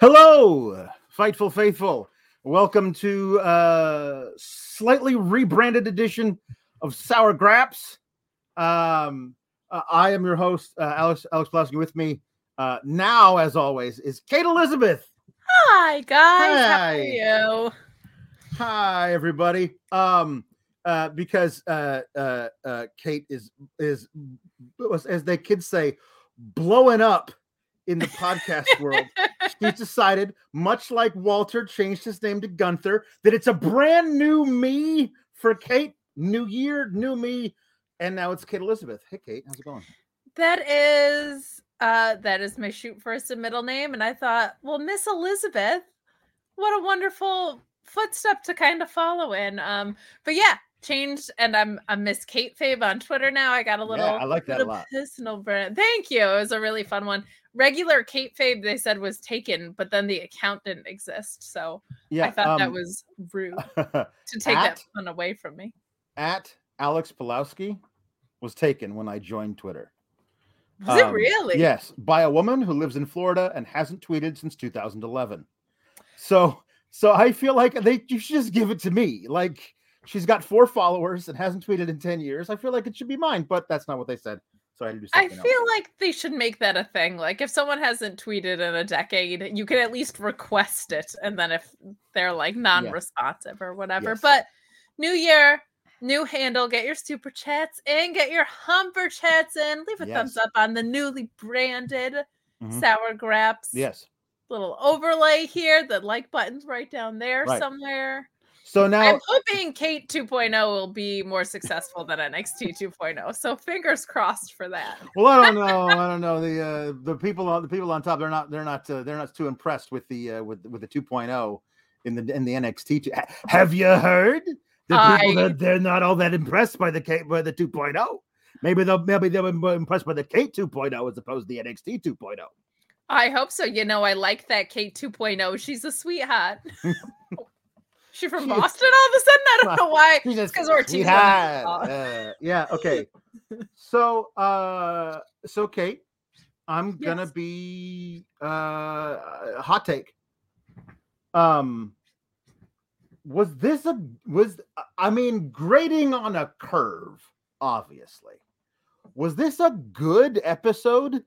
Hello, Fightful Faithful. Welcome to uh slightly rebranded edition of Sour Grapes. Um, uh, I am your host, uh, Alex Alex Plasky. With me uh, now, as always, is Kate Elizabeth. Hi guys, how Hi. are you? Hi, everybody. Um, uh, because uh, uh, uh, Kate is is as they kids say, blowing up in the podcast world. He's decided, much like Walter changed his name to Gunther, that it's a brand new me for Kate. New year, new me, and now it's Kate Elizabeth. Hey, Kate, how's it going? That is uh that is my shoot first and middle name, and I thought, well, Miss Elizabeth, what a wonderful footstep to kind of follow in. Um, but yeah, changed, and I'm I'm Miss Kate Fabe on Twitter now. I got a little, yeah, I like that a lot. personal brand. Thank you. It was a really fun one. Regular Kate Fabe, they said was taken, but then the account didn't exist, so Yeah, I thought that um, was rude to take that At- fun away from me. at Alex Pulowski was taken when I joined Twitter. Was it Um, really? Yes, by a woman who lives in Florida and hasn't tweeted since 2011. So, so I feel like they you should just give it to me. Like she's got four followers and hasn't tweeted in 10 years. I feel like it should be mine, but that's not what they said. So I had to do I feel else. like they should make that a thing. Like if someone hasn't tweeted in a decade, you can at least request it, and then if they're like non-responsive or whatever. Yes. But new year, new handle, get your super chats in, get your humper chats in. Leave a thumbs up on the newly branded Mhm. sour grapes. Yes. Little overlay here. The like button's right down there Right. somewhere. So now I'm hoping Kate 2.0 will be more successful than NXT 2.0. So fingers crossed for that. Well, I don't know. I don't know. The uh, the people on the people on top they're not they're not uh, they're not too impressed with the uh, with with the 2.0 in the in the NXT. Have you heard? The people I- that they're not all that impressed by the K by the 2.0. Maybe they'll maybe they'll be more impressed by the Kate 2.0 as opposed to the NXT 2.0. I hope so. You know, I like that Kate 2.0. She's a sweetheart. she from Boston all of a sudden? I don't know why. She's just 'cause Ortiz we on it. had, uh, yeah. Okay. So uh so Kate, I'm gonna be uh hot take. Um was this a was I mean grading on a curve, obviously. Was this a good episode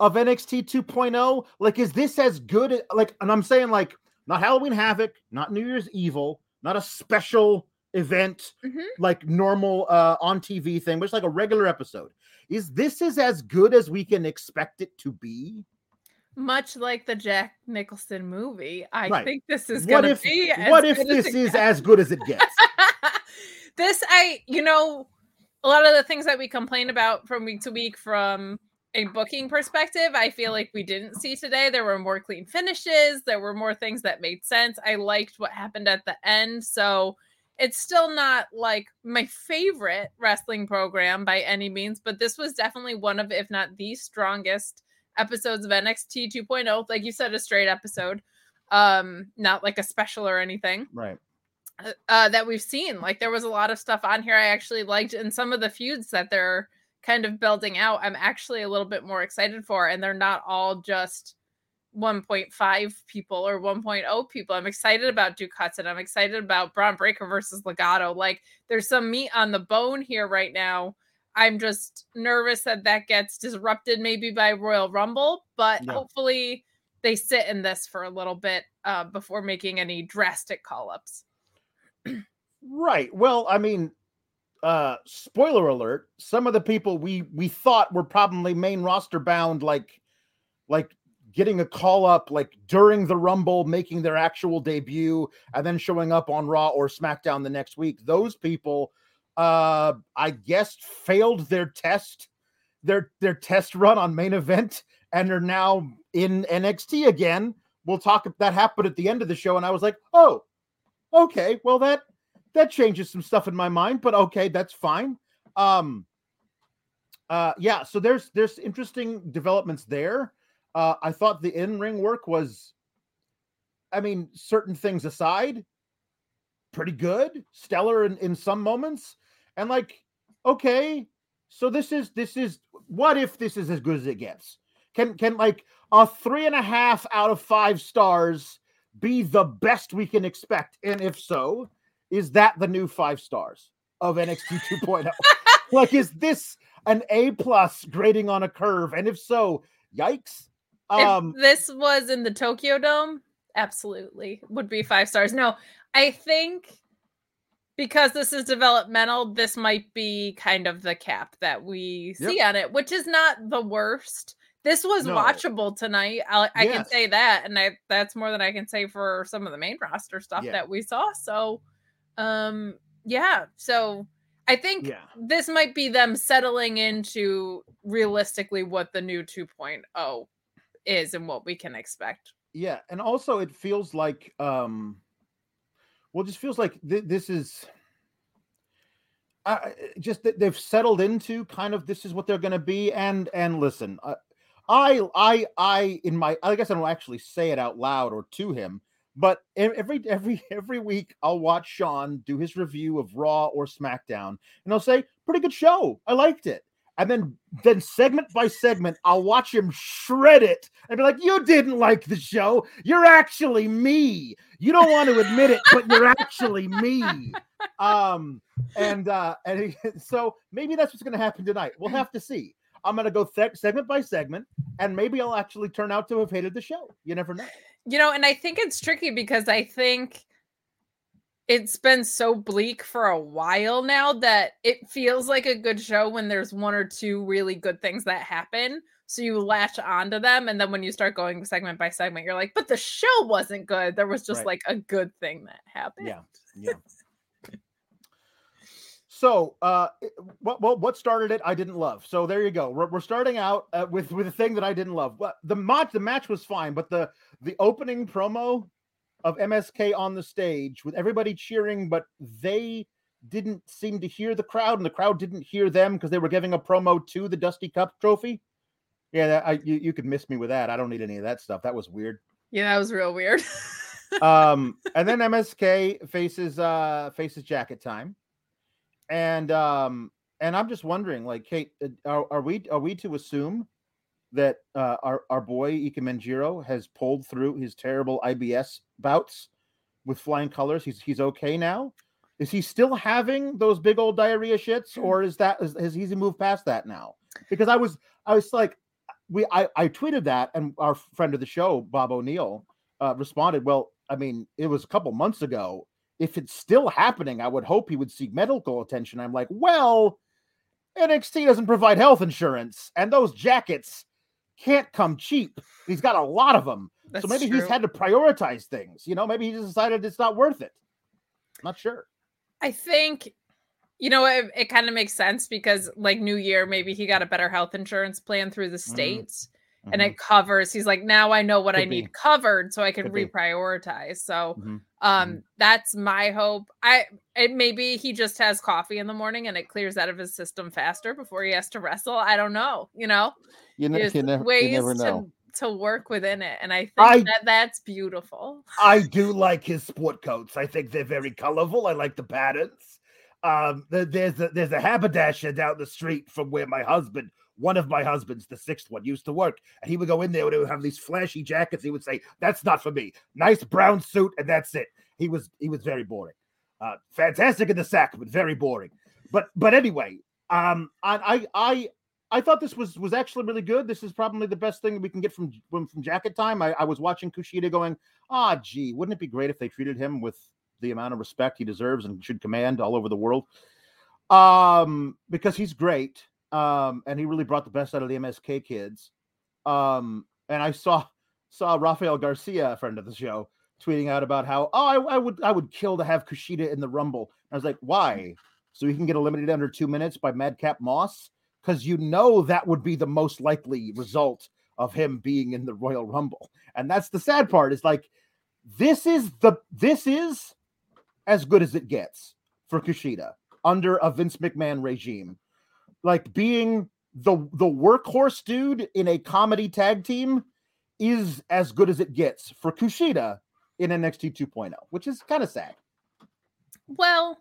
of NXT 2.0? Like, is this as good? Like, and I'm saying like not Halloween Havoc, not New Year's Evil, not a special event Mhm. like normal uh on TV thing, but it's like a regular episode. Is this is as good as we can expect it to be? Much like the Jack Nicholson movie, I Right. think this is going to be. as what if this is gets. as good as it gets? this I you know a lot of the things that we complain about from week to week from a booking perspective, I feel like we didn't see today. There were more clean finishes, there were more things that made sense. I liked what happened at the end, so it's still not like my favorite wrestling program by any means, but this was definitely one of if not the strongest episodes of NXT 2.0. Like you said a straight episode. Um not like a special or anything right. uh, uh, that we've seen. Like there was a lot of stuff on here I actually liked, and some of the feuds that they're kind of building out, I'm actually a little bit more excited for, and they're not all just 1.5 people or 1.0 people. I'm excited about Duke Hudson. I'm excited about Bron Breakker versus Legado. Like there's some meat on the bone here right now. I'm just nervous that that gets disrupted maybe by Royal Rumble, but hopefully they sit in this for a little bit uh, before making any drastic call ups. Right. Well, I mean, uh spoiler alert, some of the people we we thought were probably main roster bound like like getting a call up like during the rumble making their actual debut and then showing up on raw or smackdown the next week those people uh i guess failed their test their their test run on main event and are now in nxt again. We'll talk that happened at the end of the show and i was like oh okay well that that changes some stuff in my mind but okay that's fine. Um uh yeah so there's there's interesting developments there. Uh i thought the in-ring work was i mean certain things aside pretty good stellar in, in some moments. And like okay so this is this is what if this is as good as it gets? Can can like a three and a half out of five stars be the best we can expect? And if so, is that the new five stars of NXT 2.0? like, is this an A plus grading on a curve? And if so, yikes. Um, if this was in the Tokyo Dome, absolutely would be five stars. No, I think because this is developmental, this might be kind of the cap that we yep. see on it, which is not the worst. This was no. watchable tonight. I, I yes. can say that, and I, that's more than I can say for some of the main roster stuff yeah. that we saw. So, um, yeah. So I think yeah. this might be them settling into realistically what the new 2.0 is and what we can expect. Yeah, and also it feels like um well, it just feels like th- this is uh, just that they've settled into kind of this is what they're going to be and and listen, uh, I I I in my I guess I don't actually say it out loud or to him, but every every every week I'll watch Sean do his review of Raw or SmackDown, and I'll say, "Pretty good show. I liked it." And then then segment by segment, I'll watch him shred it and be like, "You didn't like the show. You're actually me. You don't want to admit it, but you're actually me." Um, and uh, and so maybe that's what's going to happen tonight. We'll have to see. I'm going to go th- segment by segment, and maybe I'll actually turn out to have hated the show. You never know. You know, and I think it's tricky because I think it's been so bleak for a while now that it feels like a good show when there's one or two really good things that happen. So you latch onto them. And then when you start going segment by segment, you're like, but the show wasn't good. There was just right. like a good thing that happened. Yeah. Yeah. So, uh, what, what what started it? I didn't love. So there you go. We're, we're starting out uh, with with a thing that I didn't love. But the match the match was fine, but the the opening promo of MSK on the stage with everybody cheering, but they didn't seem to hear the crowd, and the crowd didn't hear them because they were giving a promo to the Dusty Cup Trophy. Yeah, that, I you, you could miss me with that. I don't need any of that stuff. That was weird. Yeah, that was real weird. um, and then MSK faces uh faces Jacket Time and um and i'm just wondering like kate uh, are, are we are we to assume that uh, our, our boy Ikemen Jiro has pulled through his terrible IBS bouts with flying colors. He's he's okay now. Is he still having those big old diarrhea shits, or is that is, has he moved past that now? Because I was I was like, we I, I tweeted that, and our friend of the show Bob O'Neill uh, responded. Well, I mean, it was a couple months ago, if it's still happening, I would hope he would seek medical attention. I'm like, well, NXT doesn't provide health insurance, and those jackets can't come cheap. He's got a lot of them. That's so maybe true. he's had to prioritize things. You know, maybe he just decided it's not worth it. Not sure. I think, you know, it, it kind of makes sense because, like, New Year, maybe he got a better health insurance plan through the mm-hmm. states. Mm mm-hmm. and it mm-hmm. covers he's like now i know what Could i need covered so i can Could reprioritize be. so mm-hmm. Um mm-hmm. that's my hope. I it maybe he just has coffee in the morning and it clears out of his system faster before he has to wrestle. I don't know you know? You, ne- you, never, ways you never know. to, to work within it and i think I, that that's beautiful. I do like his sport coats. I think they're very colorful. I like the patterns. Um, there's a, there's a haberdasher down the street from where my husband one of my husbands, the sixth one, used to work, and he would go in there and he would have these flashy jackets. He would say, "That's not for me. Nice brown suit, and that's it." He was he was very boring. Uh, fantastic in the sack, but very boring. But but anyway, um, I I I thought this was was actually really good. This is probably the best thing we can get from from, from Jacket Time. I, I was watching Kushida going, ah, gee, wouldn't it be great if they treated him with the amount of respect he deserves and should command all over the world? Um, because he's great um, and he really brought the best out of the MSK kids. Um, and I saw saw Rafael Garcia, a friend of the show, tweeting out about how oh I, I would I would kill to have Kushida in the Rumble. And I was like, why? So he can get eliminated under two minutes by Madcap Moss? Because you know that would be the most likely result of him being in the Royal Rumble. And that's the sad part, is like this is the this is as good as it gets for Kushida under a Vince McMahon regime like being the the workhorse dude in a comedy tag team is as good as it gets for Kushida in NXT 2.0, which is kind of sad. Well,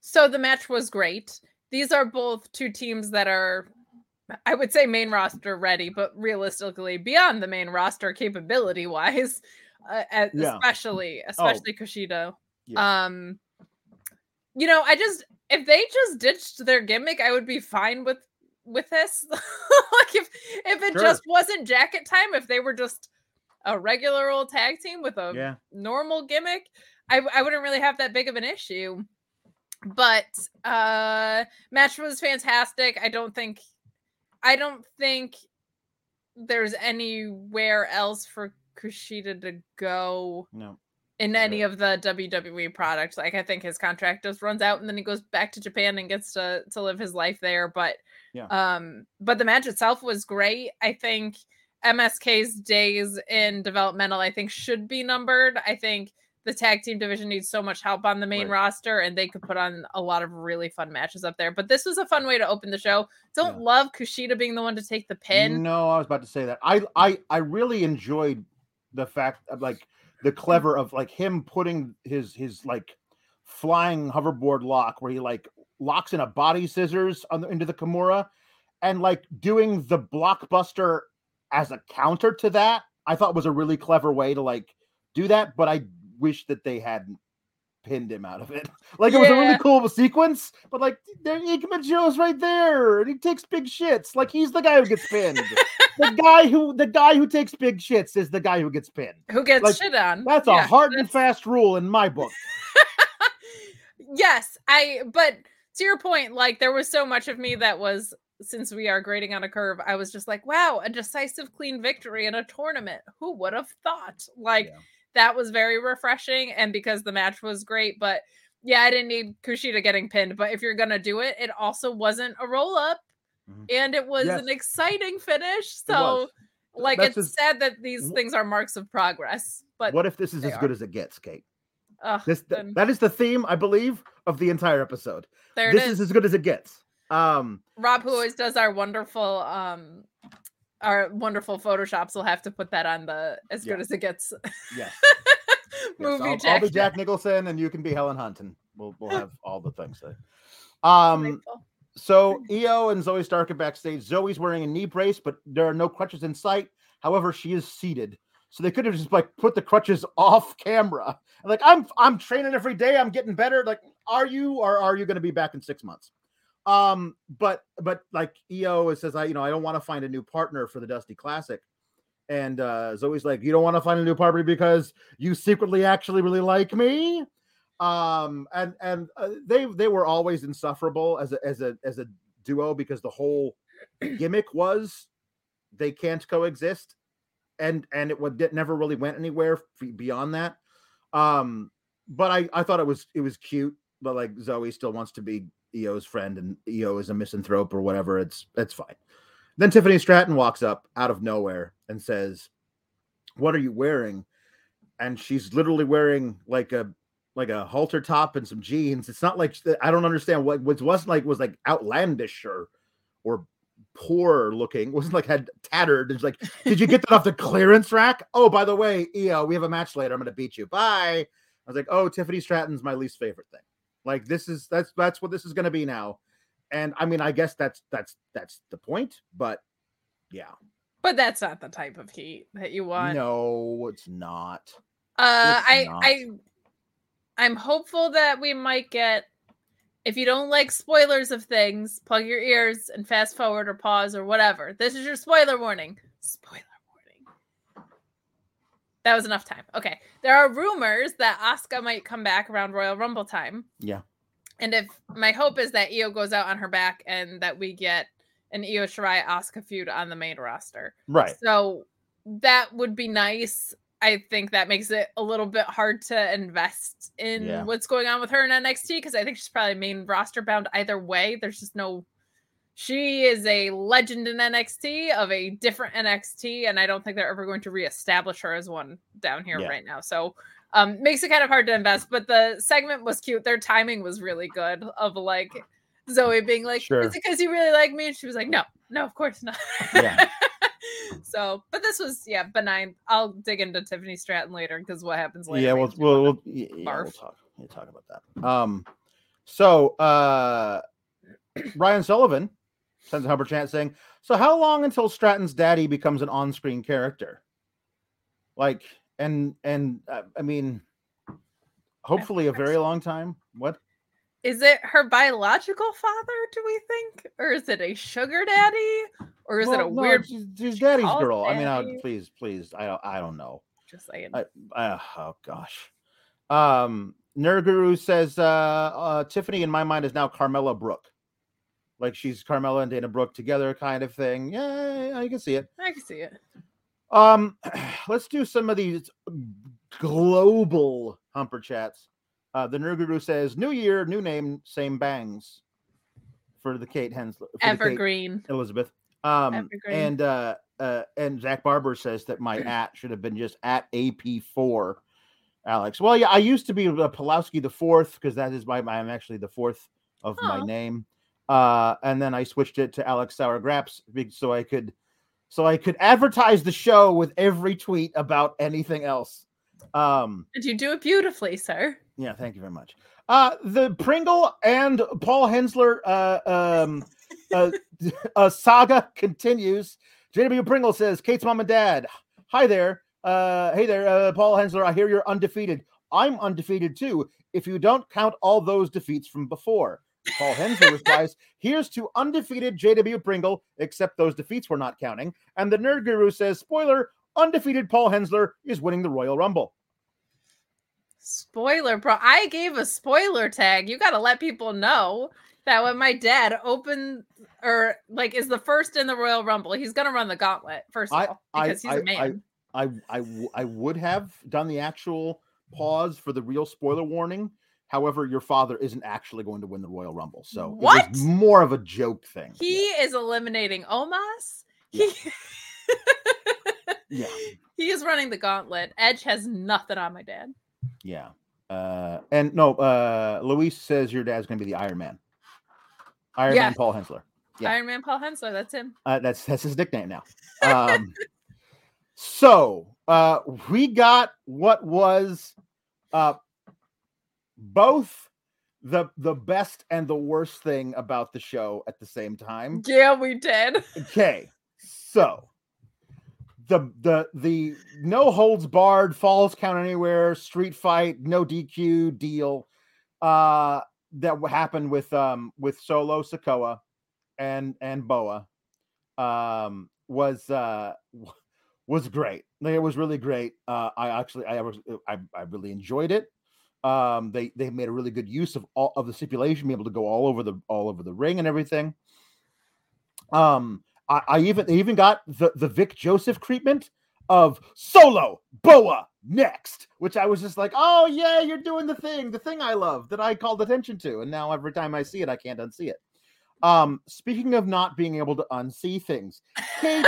so the match was great. These are both two teams that are I would say main roster ready, but realistically beyond the main roster capability wise, uh, Yeah. especially especially Kushida. Yeah. Um, you know, I just if they just ditched their gimmick, I would be fine with with this. like if if it Sure. just wasn't jacket time, if they were just a regular old tag team with a Yeah. normal gimmick, I, I wouldn't really have that big of an issue. But uh match was fantastic. I don't think I don't think there's anywhere else for Kushida to go No. In any of the WWE products. Like I think his contract just runs out and then he goes back to Japan and gets to to live his life there. But Yeah. um but the match itself was great. I think MSK's days in developmental I think should be numbered. I think the tag team division needs so much help on the main Right. roster and they could put on a lot of really fun matches up there. But this was a fun way to open the show. Don't Yeah. love Kushida being the one to take the pin. No, I was about to say that. I I I really enjoyed the fact of like the hmm. clever of like him putting his his like flying hoverboard lock where he like locks in a body scissors on the, into the Kimura and like doing the blockbuster as a counter to that. I thought was a really clever way to like do that, but I wish that they hadn't pinned him out of it. Like it was a really cool sequence, but like Joe's right there and he takes big shits. Like he's the guy who gets pinned. the guy who the guy who takes big shits is the guy who gets pinned. Who gets Like, shit on? That's a Yeah, hard and fast rule in my book. yes, I but to your point, like there was so much of me that was since we are grading on a curve, I was just like, wow, a decisive clean victory in a tournament. Who would have thought? Like Yeah. That was very refreshing and because the match was great, but yeah, I didn't need Kushida getting pinned, but if you're gonna do it, it also wasn't a roll up Mhm. and it was Yes. an exciting finish. So was. like That's it's just- sad that these wh- things are marks of progress, but What if this is as are. good as it gets, Kate? ugh, This th- that is the theme, I believe, of the entire episode. there This it is is. as good as it gets. Um, Rob, who always does our wonderful um our wonderful photoshops, will have to put that on the as good Yeah. as it gets yes, yes. I'll, I'll be Jack Nicholson, and you can be Helen Hunt, and we'll we'll have all the things. There. Um, So Io and Zoey Stark are backstage. Zoe's wearing a knee brace, but there are no crutches in sight. However, she is seated. So they could have just like put the crutches off camera. Like I'm I'm training every day. I'm getting better. Like, are you or are you going to be back in six months? Um, but but like Io says, I you know I don't want to find a new partner for the Dusty Classic. And uh Zoe's like, you don't want to find a new partner because you secretly actually really like me um and and uh, they they were always insufferable as a as a as a duo because the whole gimmick was they can't coexist and and it would it never really went anywhere beyond that um but i i thought it was it was cute but like zoe still wants to be Io's friend and Io is a misanthrope or whatever it's it's fine then tiffany stratton walks up out of nowhere and says what are you wearing and she's literally wearing like a like a halter top and some jeans. It's not like I don't understand what what wasn't like was like outlandish or or poor looking. It wasn't like had tattered. It's like, did you get that off the clearance rack? Oh, by the way, Io, we have a match later. I'm gonna beat you. Bye. I was like, oh, Tiffany Stratton's my least favorite thing. Like this is that's that's what this is gonna be now. And I mean, I guess that's that's that's the point, but yeah. But that's not the type of heat that you want. No, it's not. Uh, It's I not. I I'm hopeful that we might get. If you don't like spoilers of things, plug your ears and fast forward or pause or whatever. This is your spoiler warning. Spoiler. That was enough time. Okay. There are rumors that Asuka might come back around Royal Rumble time. Yeah. And if my hope is that Io goes out on her back and that we get an Io Shirai Asuka feud on the main roster. Right. So that would be nice. I think that makes it a little bit hard to invest in Yeah. what's going on with her in NXT because I think she's probably main roster bound either way. There's just no. She is a legend in NXT of a different NXT, and I don't think they're ever going to reestablish her as one down here Yeah. right now. So um makes it kind of hard to invest. But the segment was cute. Their timing was really good. Of like Zoe being like, Sure. "Is it because you really like me?" And she was like, "No, no, of course not." Yeah. so, but this was yeah benign. I'll dig into Tiffany Stratton later because what happens later. yeah, we'll we'll, we'll, yeah, we'll talk we'll talk about that. Um, so uh, Ryan Sullivan sends a Humber chant saying, "So how long until Stratton's daddy becomes an on-screen character?" Like, and and uh, I mean, hopefully a very long time. What? Is it her biological father, do we think? Or is it a sugar daddy? Or is it a no, weird She's, she's daddy's girl. I mean, I, daddy. please, please. I don't. I don't know. just saying. I, uh, oh gosh. Um, Nerd says uh, uh, Tiffany in my mind is now Carmella Brooke, like she's Carmella and Dana Brooke together, kind of thing. Yeah, you can see it. I can see it. Um, let's do some of these global humper chats. Uh, the Nerd Guru says, "New year, new name, same bangs." For the Kate Hensler, for the Kate Elizabeth. Um, Evergreen. and uh, uh, and Zach Barber says that my at should have been just at AP4. Alex. Well, yeah, I used to be Pulowski the fourth because that is my, my I'm actually the fourth of my Oh. name. Uh, and then I switched it to Alex Sour Grapes so I could so I could advertise the show with every tweet about anything else. Um, And you do it beautifully, sir. yeah, thank you very much. Uh, the Pringle and Paul Hensler uh, um, uh, uh, saga continues. JW Pringle says, Kate's mom and dad, hi there. Uh, hey there, uh, Paul Hensler. I hear you're undefeated. I'm undefeated too, if you don't count all those defeats from before. Paul Hensler replies, Here's to undefeated JW Pringle, except those defeats we're not counting. And the Nerd Guru says, Spoiler, undefeated Paul Hensler is winning the Royal Rumble. Spoiler, bro. I gave a spoiler tag. You got to let people know that when my dad opened or like is the first in the Royal Rumble, he's going to run the gauntlet first of I- all I- because he's I- a man. I, I, I would have done the actual pause for the real spoiler warning. However, your father isn't actually going to win the Royal Rumble. So it was more of a joke thing. he is eliminating Omos. Yeah. He yeah. he is running the gauntlet. Edge has nothing on my dad. Yeah. Uh, and no, uh, Luis says your dad's going to be the Iron Man. Iron Yeah. Man Paul Hensler. Yeah. Iron Man Paul Hensler, that's him. Uh, that's that's his nickname now. Um, so uh, we got what was uh, both the the best and the worst thing about the show at the same time. Yeah, we did. Okay, so the the the no holds barred falls count anywhere street fight no DQ deal uh that happened with um with Solo Sikoa and and Boa um was uh was great. Like, It was really great. Uh I actually I was I, I really enjoyed it. Um they they made a really good use of all of the stipulation, being able to go all over the all over the ring and everything. Um I, I even they even got the the Vic Joseph treatment of solo boa next, which I was just like, oh yeah, you're doing the thing, the thing I love that I called attention to, and now every time I see it, I can't unsee it. Um, speaking of not being able to unsee things, Kate,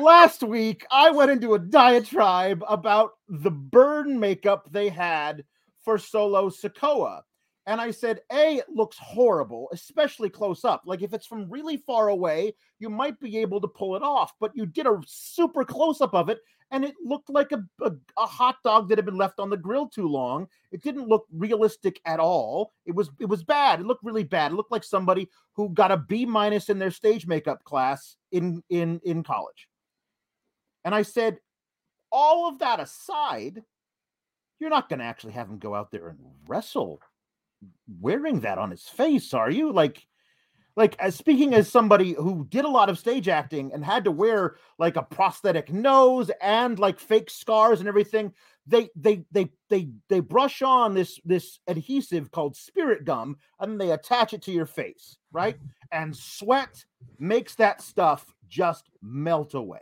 last week I went into a diatribe about the burn makeup they had for Solo Sikoa. And I said, A, it looks horrible, especially close up. Like if it's from really far away, you might be able to pull it off, but you did a super close up of it, and it looked like a, a, a hot dog that had been left on the grill too long. It didn't look realistic at all. It was it was bad. It looked really bad. It looked like somebody who got a B minus in their stage makeup class in in in college. And I said, all of that aside, you're not going to actually have him go out there and wrestle wearing that on his face, are you? Like, like as speaking as somebody who did a lot of stage acting and had to wear like a prosthetic nose and like fake scars and everything, they they they they they brush on this this adhesive called spirit gum and they attach it to your face, right? And sweat makes that stuff just melt away.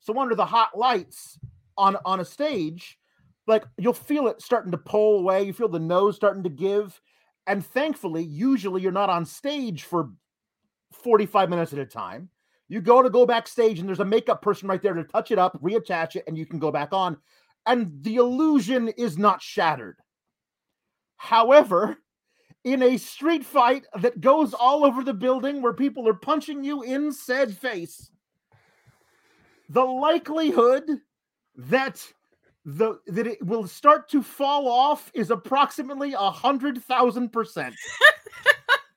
So under the hot lights on on a stage, like you'll feel it starting to pull away. You feel the nose starting to give. And thankfully, usually you're not on stage for 45 minutes at a time. You go to go backstage, and there's a makeup person right there to touch it up, reattach it, and you can go back on. And the illusion is not shattered. However, in a street fight that goes all over the building where people are punching you in said face, the likelihood that the that it will start to fall off is approximately a hundred thousand percent.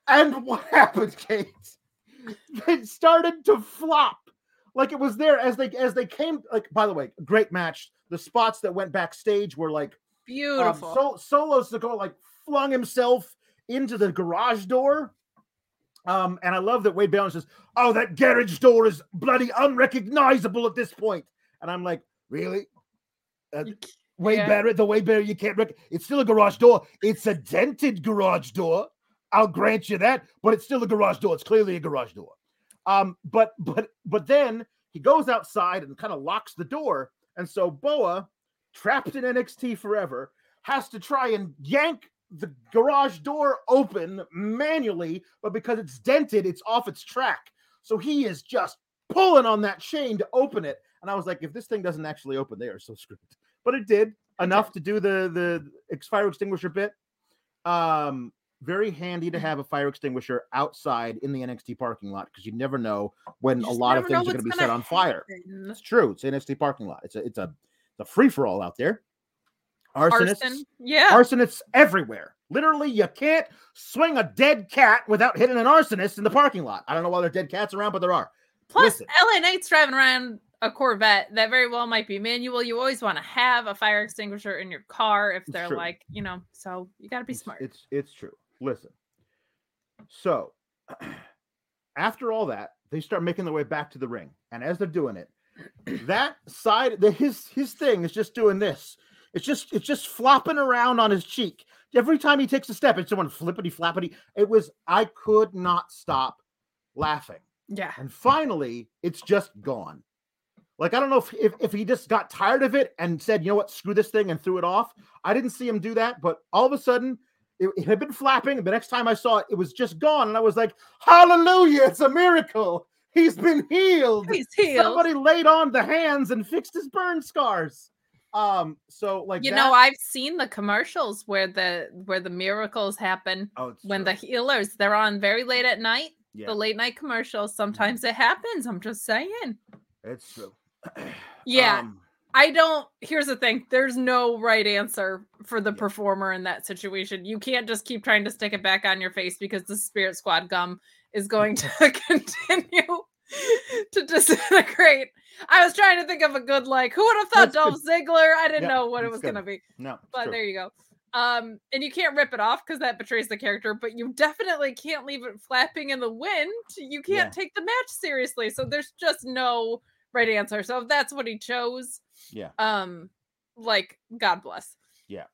And what happened, Kate? It started to flop. Like it was there as they as they came. Like, by the way, great match. The spots that went backstage were like Beautiful. um, so, Solo Sikoa like flung himself into the garage door. Um, and I love that Wade Balance says, "Oh, that garage door is bloody unrecognizable at this point." And I'm like, "Really? Uh, way yeah. better. The way better you can't. Rec- it's still a garage door. It's a dented garage door. I'll grant you that, but it's still a garage door. It's clearly a garage door. Um, but but but then he goes outside and kind of locks the door, and so Boa, trapped in NXT forever, has to try and yank the garage door open manually, but because it's dented, it's off its track. So he is just pulling on that chain to open it. And I was like, if this thing doesn't actually open, they are so screwed. But it did enough to do the the fire extinguisher bit. Um, very handy to have a fire extinguisher outside in the NXT parking lot because you never know when a lot of things are going to be set gonna on fire. happen. It's true. It's NXT parking lot. It's a it's a it's a free for all out there. Arsonists, Arson. Yeah. arsonists everywhere. Literally, you can't swing a dead cat without hitting an arsonist in the parking lot. I don't know why there are dead cats around, but there are. Plus, listen. LA Knight's driving around a Corvette that very well might be manual. You always want to have a fire extinguisher in your car if they're like, you know, so you got to be smart. It's it's true. Listen. So after all that, they start making their way back to the ring. And as they're doing it, that side the his his thing is just doing this. It's just it's just flopping around on his cheek. Every time he takes a step, it's someone flippity flappity. It was I could not stop laughing. yeah. And finally, it's just gone. Like I don't know if, if if he just got tired of it and said, you know what, screw this thing and threw it off. I didn't see him do that, but all of a sudden it, it had been flapping. And the next time I saw it, it was just gone. And I was like, Hallelujah, it's a miracle. He's been healed. He's healed. Somebody laid on the hands and fixed his burn scars. Um, so like you that- know, I've seen the commercials where the where the miracles happen oh, when true. the healers they're on very late at night. yeah, The late night commercials. Sometimes it happens. I'm just saying. it's true. Yeah. Um, I don't. Here's the thing there's no right answer for the Yeah. performer in that situation. You can't just keep trying to stick it back on your face because the Spirit Squad gum is going to continue to disintegrate. I was trying to think of a good, like, who would have thought Dolph Ziggler? I didn't Yeah, know what it was good. to be, no, but true. there you go. Um, and you can't rip it off because that betrays the character, but you definitely can't leave it flapping in the wind. You can't Yeah. take the match seriously. So there's just no right answer. So if that's what he chose, yeah. um like god bless Yeah.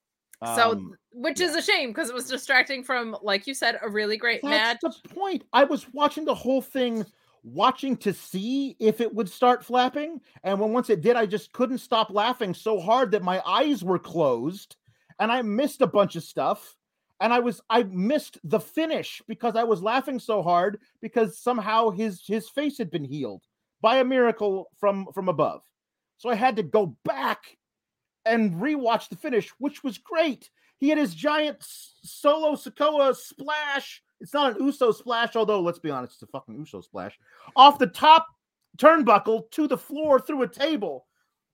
so Um, which yeah. is a shame because it was distracting from like you said a really great match That's the point. I was watching the whole thing, watching to see if it would start flapping. And when once it did, I just couldn't stop laughing so hard that my eyes were closed and I missed a bunch of stuff. And I was I missed the finish because I was laughing so hard because somehow his his face had been healed by a miracle from from above. So I had to go back and rewatch the finish, which was great. He had his giant solo Sikoa splash. It's not an Uso splash, although let's be honest, it's a fucking Uso splash off the top turnbuckle to the floor through a table.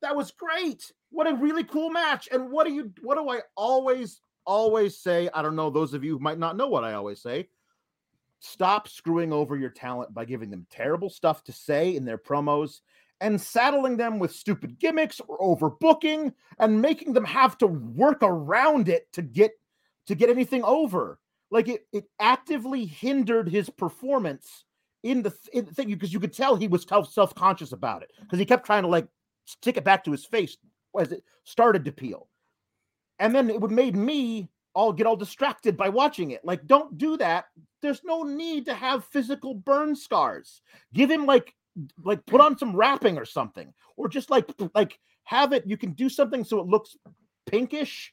That was great. What a really cool match. And what do you what do I always always say? I don't know those of you who might not know what I always say. Stop screwing over your talent by giving them terrible stuff to say in their promos and saddling them with stupid gimmicks or overbooking and making them have to work around it to get to get anything over. Like it it actively hindered his performance in the, th- in the thing because you could tell he was self conscious about it because he kept trying to like stick it back to his face as it started to peel, and then it would made me all get all distracted by watching it. Like, don't do that. There's no need to have physical burn scars. Give him like like put on some wrapping or something, or just like like have it. You can do something so it looks pinkish,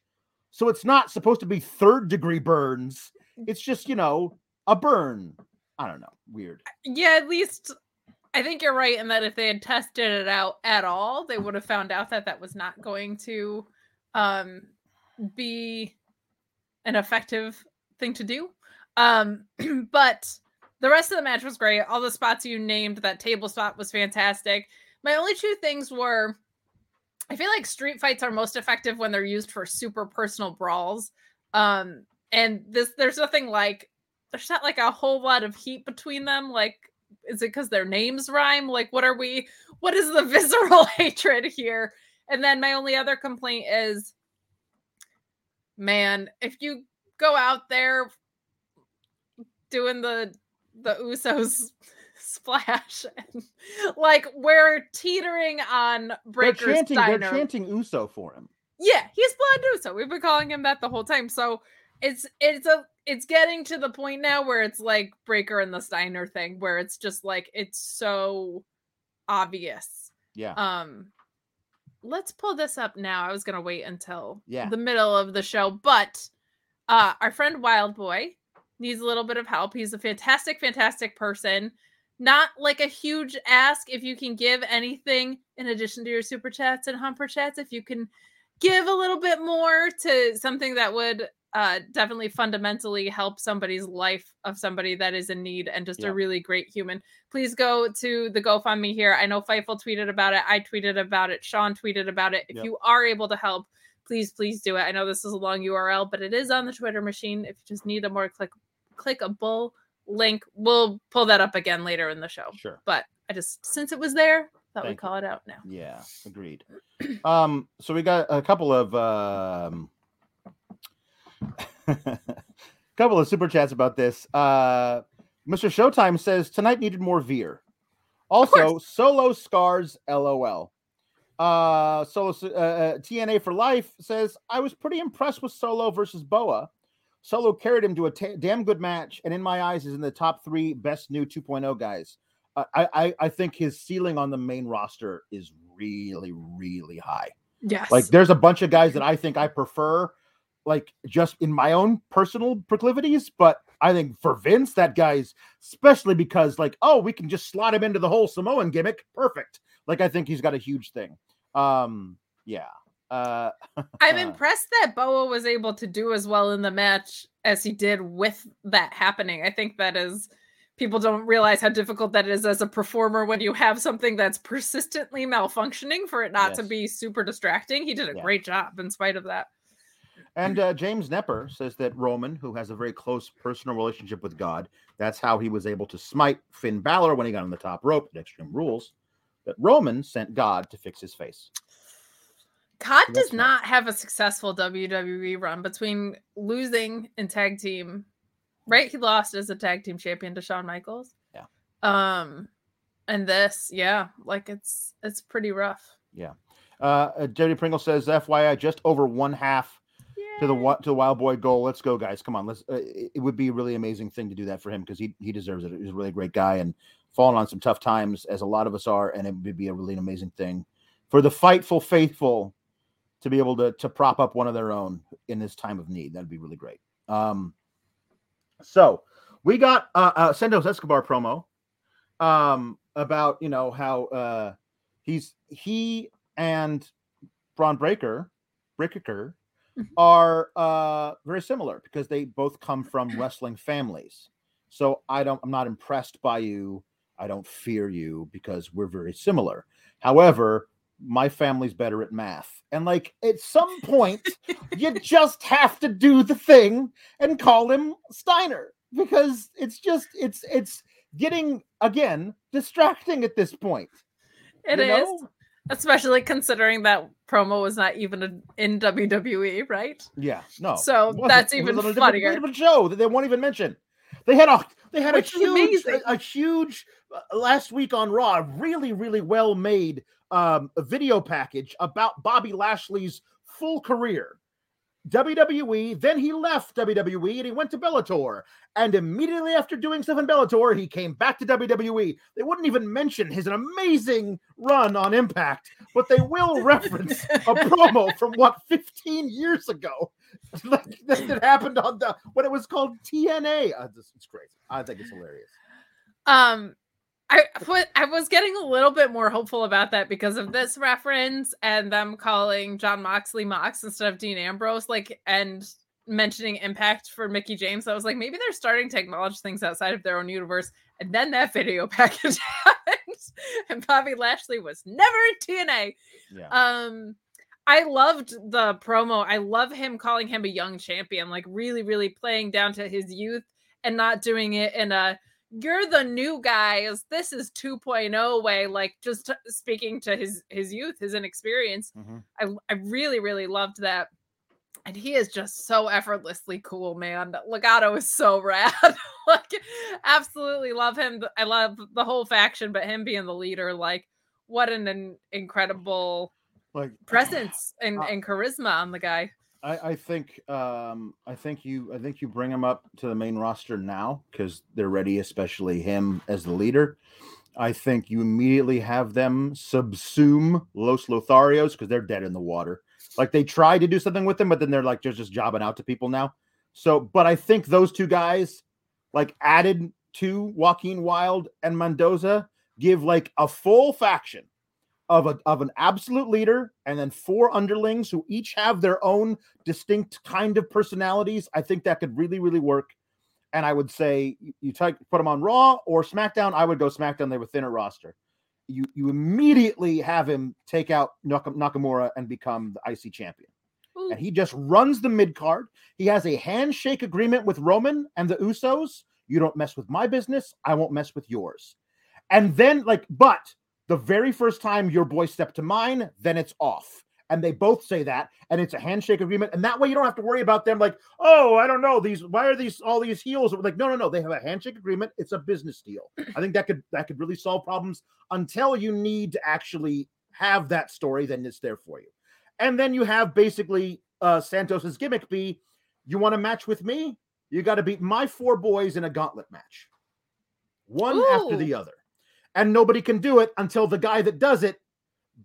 so it's not supposed to be third degree burns. It's just you know a burn. I don't know. Weird. yeah at least i think you're right in that if they had tested it out at all they would have found out that that was not going to um be an effective thing to do um but the rest of the match was great all the spots you named that table spot was fantastic my only two things were I feel like street fights are most effective when they're used for super personal brawls. Um, and this there's nothing like there's not like a whole lot of heat between them. Like, is it because their names rhyme? Like, what are we? What is the visceral hatred here? And then my only other complaint is, man, if you go out there doing the the Usos splash, and, like we're teetering on Breakker's they're chanting, Diner. they're chanting Uso for him. Yeah, he's Blood Uso. We've been calling him that the whole time. So it's it's a it's getting to the point now where it's like Breakker and the Steiner thing, where it's just like it's so obvious. Yeah. Um, let's pull this up now. I was gonna wait until Yeah. the middle of the show, but uh, our friend Wild Boy needs a little bit of help. He's a fantastic, fantastic person. Not like a huge ask if you can give anything in addition to your super chats and humper chats. If you can give a little bit more to something that would uh, definitely fundamentally help somebody's life of somebody that is in need and just Yeah. a really great human. Please go to the GoFundMe here. I know Fightful tweeted about it. I tweeted about it. Sean tweeted about it. If Yep. you are able to help, please, please do it. I know this is a long URL, but it is on the Twitter machine. If you just need a more click clickable link, we'll pull that up again later in the show. Sure. But I just since it was there, thought Thank we you. call it out now. Yeah, agreed. um, so we got a couple of um couple of super chats about this. Uh Mr. Showtime says tonight needed more veer. Also, solo scars, lol. Uh, solo uh, uh, TNA for life says I was pretty impressed with Solo versus Boa. Solo carried him to a damn good match, and in my eyes, is in the top three best new 2.0 guys. Uh, I, I I think his ceiling on the main roster is really really high. Yes. Like there's a bunch of guys that I think I prefer, like just in my own personal proclivities. But I think for Vince, that guy's especially because like, oh, we can just slot him into the whole Samoan gimmick. Perfect. Like I think he's got a huge thing. Um, yeah. Uh I'm impressed that Boa was able to do as well in the match as he did with that happening. I think that is people don't realize how difficult that is as a performer when you have something that's persistently malfunctioning for it not to be super distracting. He did a Yeah. great job in spite of that. And uh, James Nepper says that Roman, who has a very close personal relationship with God, that's how he was able to smite Finn Balor when he got on the top rope at Extreme Rules. That Roman sent God to fix his face. Cod That's does right. not have a successful WWE run between losing in tag team. Right, he lost as a tag team champion to Shawn Michaels. Yeah. Um, and this, yeah, like it's it's pretty rough. Yeah. uh, Jody Pringle says, "FYI, just over one half to the to the Wild Boy goal. Let's go, guys! Come on, let's. Uh, it would be a really amazing thing to do that for him because he he deserves it. He's a really great guy and fallen on some tough times, as a lot of us are, and it would be a really amazing thing for the fightful faithful to be able to to prop up one of their own in this time of need. That'd be really great. Um, so we got uh, uh Santos Escobar promo um about you know how uh he's he and Bron Breakker Breakker Mhm. are uh very similar because they both come from wrestling families. So I don't I'm not impressed by you. I don't fear you because we're very similar. However, my family's better at math. And like at some point, you just have to do the thing and call him Steiner because it's just it's it's getting again distracting at this point. It you is? Especially considering that promo was not even in WWE, right? Yeah, no. So it that's It even a different- funnier. different show that they won't even mention. They had a they had Which a huge a, a huge uh, last week on Raw, a really really well made um video package about Bobby Lashley's full career. WWE, then he left WWE and he went to Bellator. And immediately after doing stuff in Bellator, he came back to WWE. They wouldn't even mention his amazing run on Impact, but they will reference a promo from what 15 years ago like that, that happened on the when it was called TNA. Uh, this, it's crazy. I think it's hilarious. Um, I put I was getting a little bit more hopeful about that because of this reference and them calling Jon Moxley Mox instead of Dean Ambrose, like and mentioning Impact for Mickie James. I was like, maybe they're starting to acknowledge things outside of their own universe. And then that video package happened, and Bobby Lashley was never in TNA. Yeah. Um, I loved the promo. I love him calling him a young champion, like really, really playing down to his youth and not doing it in a you're the new guys this is 2.0 way like just t- speaking to his his youth his inexperience. Mm-hmm. I, I really really loved that. And he is just so effortlessly cool man. Legado is so rad. Like absolutely love him. I love the whole faction but him being the leader like what an, in- incredible Like presence and, Uh, and charisma on the guy I, I think um I think you I think you bring him up to the main roster now because they're ready, especially him as the leader. I think you immediately have them subsume Los Lotharios because they're dead in the water. Like they tried to do something with them, but then they're like just just jobbing out to people now. So, but I think those two guys, like added to Joaquin Wilde and Mendoza, give like a full faction of a of an absolute leader and then four underlings who each have their own distinct kind of personalities. I think that could really really work. And I would say you, take, put them on Raw or SmackDown. I would go SmackDown. They were thinner roster. You you immediately have him take out Nak- Nakamura and become the IC champion Ooh, and he just runs the mid card. He has a handshake agreement with Roman and the Usos. You don't mess with my business, I won't mess with yours. And then, like, but the very first time your boy stepped to mine, then it's off. And they both say that, and it's a handshake agreement. And that way you don't have to worry about them like, oh, I don't know, these why are these all these heels? Like, no, no, no. They have a handshake agreement. It's a business deal. I think that could that could really solve problems until you need to actually have that story, then it's there for you. And then you have basically uh Santos's gimmick be you want to match with me? You got to beat my four boys in a gauntlet match. One after the other. And nobody can do it until the guy that does it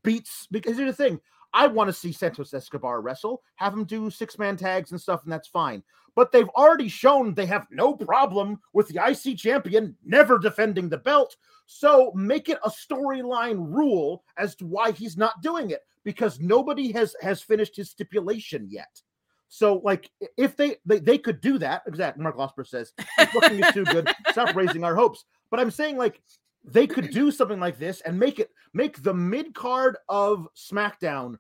beats because here's the thing. I want to see Santos Escobar wrestle, have him do six man tags and stuff, and that's fine. But they've already shown they have no problem with the IC champion never defending the belt. So make it a storyline rule as to why he's not doing it because nobody has has finished his stipulation yet. So like if they they, they could do that, exactly. Mark Losper says "This booking is too good. Stop raising our hopes. But I'm saying like they could do something like this and make it make the mid card of SmackDown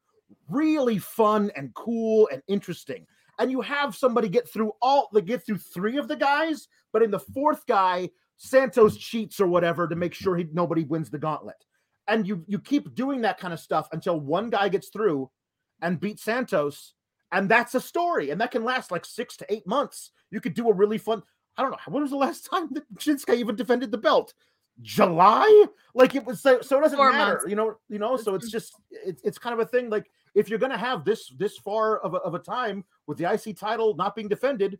really fun and cool and interesting. And you have somebody get through all they get through three of the guys, but in the fourth guy, Santos cheats or whatever to make sure he nobody wins the gauntlet. And you you keep doing that kind of stuff until one guy gets through and beats Santos, and that's a story, and that can last like six to eight months. You could do a really fun. I don't know when was the last time that Shinsuke even defended the belt. July, like it was so. So it doesn't Four matter, months. you know. You know, so it's just it's it's kind of a thing. Like if you're gonna have this this far of a, of a time with the IC title not being defended,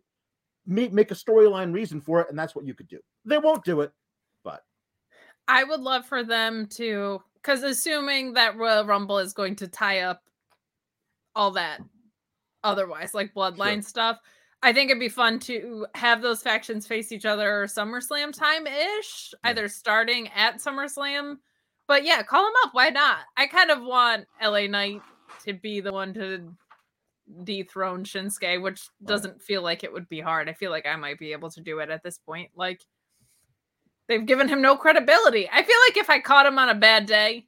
make make a storyline reason for it, and that's what you could do. They won't do it, but I would love for them to, because assuming that Royal Rumble is going to tie up all that otherwise, like bloodline stuff, I think it'd be fun to have those factions face each other SummerSlam time ish, Yeah. either starting at SummerSlam. But yeah, call them up. Why not? I kind of want LA Knight to be the one to dethrone Shinsuke, which doesn't feel like it would be hard. I feel like I might be able to do it at this point. Like, They've given him no credibility. I feel like if I caught him on a bad day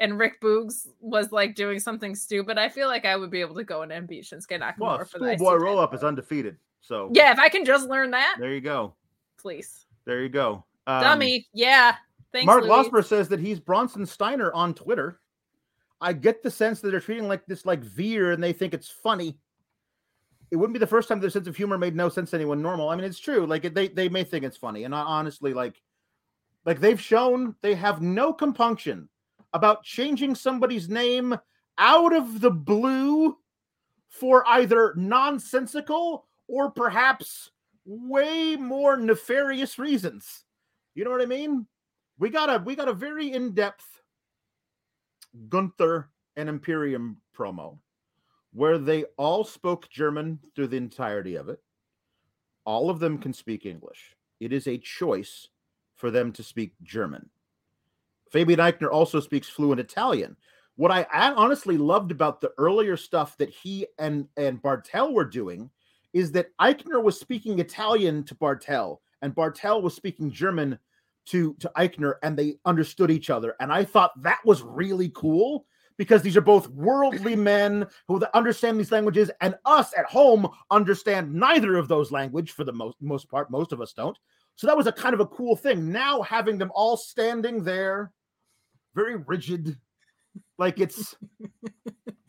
and Rick Boogs was like doing something stupid, I feel like I would be able to go in and beat Shinsuke Nakamura well, for the IC schoolboy roll up is undefeated. So Yeah, if I can just learn that, there you go. please. There you go. Um, Dummy. Yeah. Thanks, Mark Losper says that he's Bronson Steiner on Twitter. I get the sense that they're treating like this like Veer and they think it's funny. It wouldn't be the first time their sense of humor made no sense to anyone normal. I mean, it's true. Like they they may think it's funny, and I, honestly, like like they've shown they have no compunction about changing somebody's name out of the blue for either nonsensical or perhaps way more nefarious reasons. You know what I mean? We got a we got a very in-depth Gunther and Imperium promo where they all spoke German through the entirety of it. All of them can speak English. It is a choice for them to speak German. Fabian Aichner also speaks fluent Italian. What I I honestly loved about the earlier stuff that he and and Barthel were doing is that Aichner was speaking Italian to Barthel and Barthel was speaking German to to Aichner and they understood each other and I thought that was really cool because these are both worldly men who understand these languages, and us at home understand neither of those language for the most most part. Most of us don't. So that was a kind of a cool thing. Now having them all standing there, very rigid, like it's.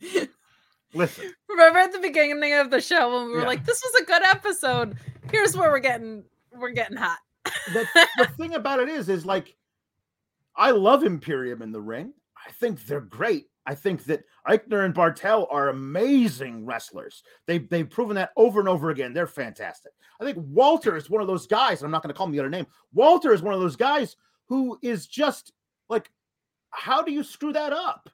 Listen. Remember at the beginning of the show when we were Yeah. like, "This was a good episode." Here's where we're getting we're getting hot. the, the thing about it is, is like, I love Imperium in the ring. I think they're great. I think that Aichner and Barthel are amazing wrestlers. They they've proven that over and over again. They're fantastic. I think Walter is one of those guys. and I'm not going to call him the other name. Walter is one of those guys who is just like, how do you screw that up?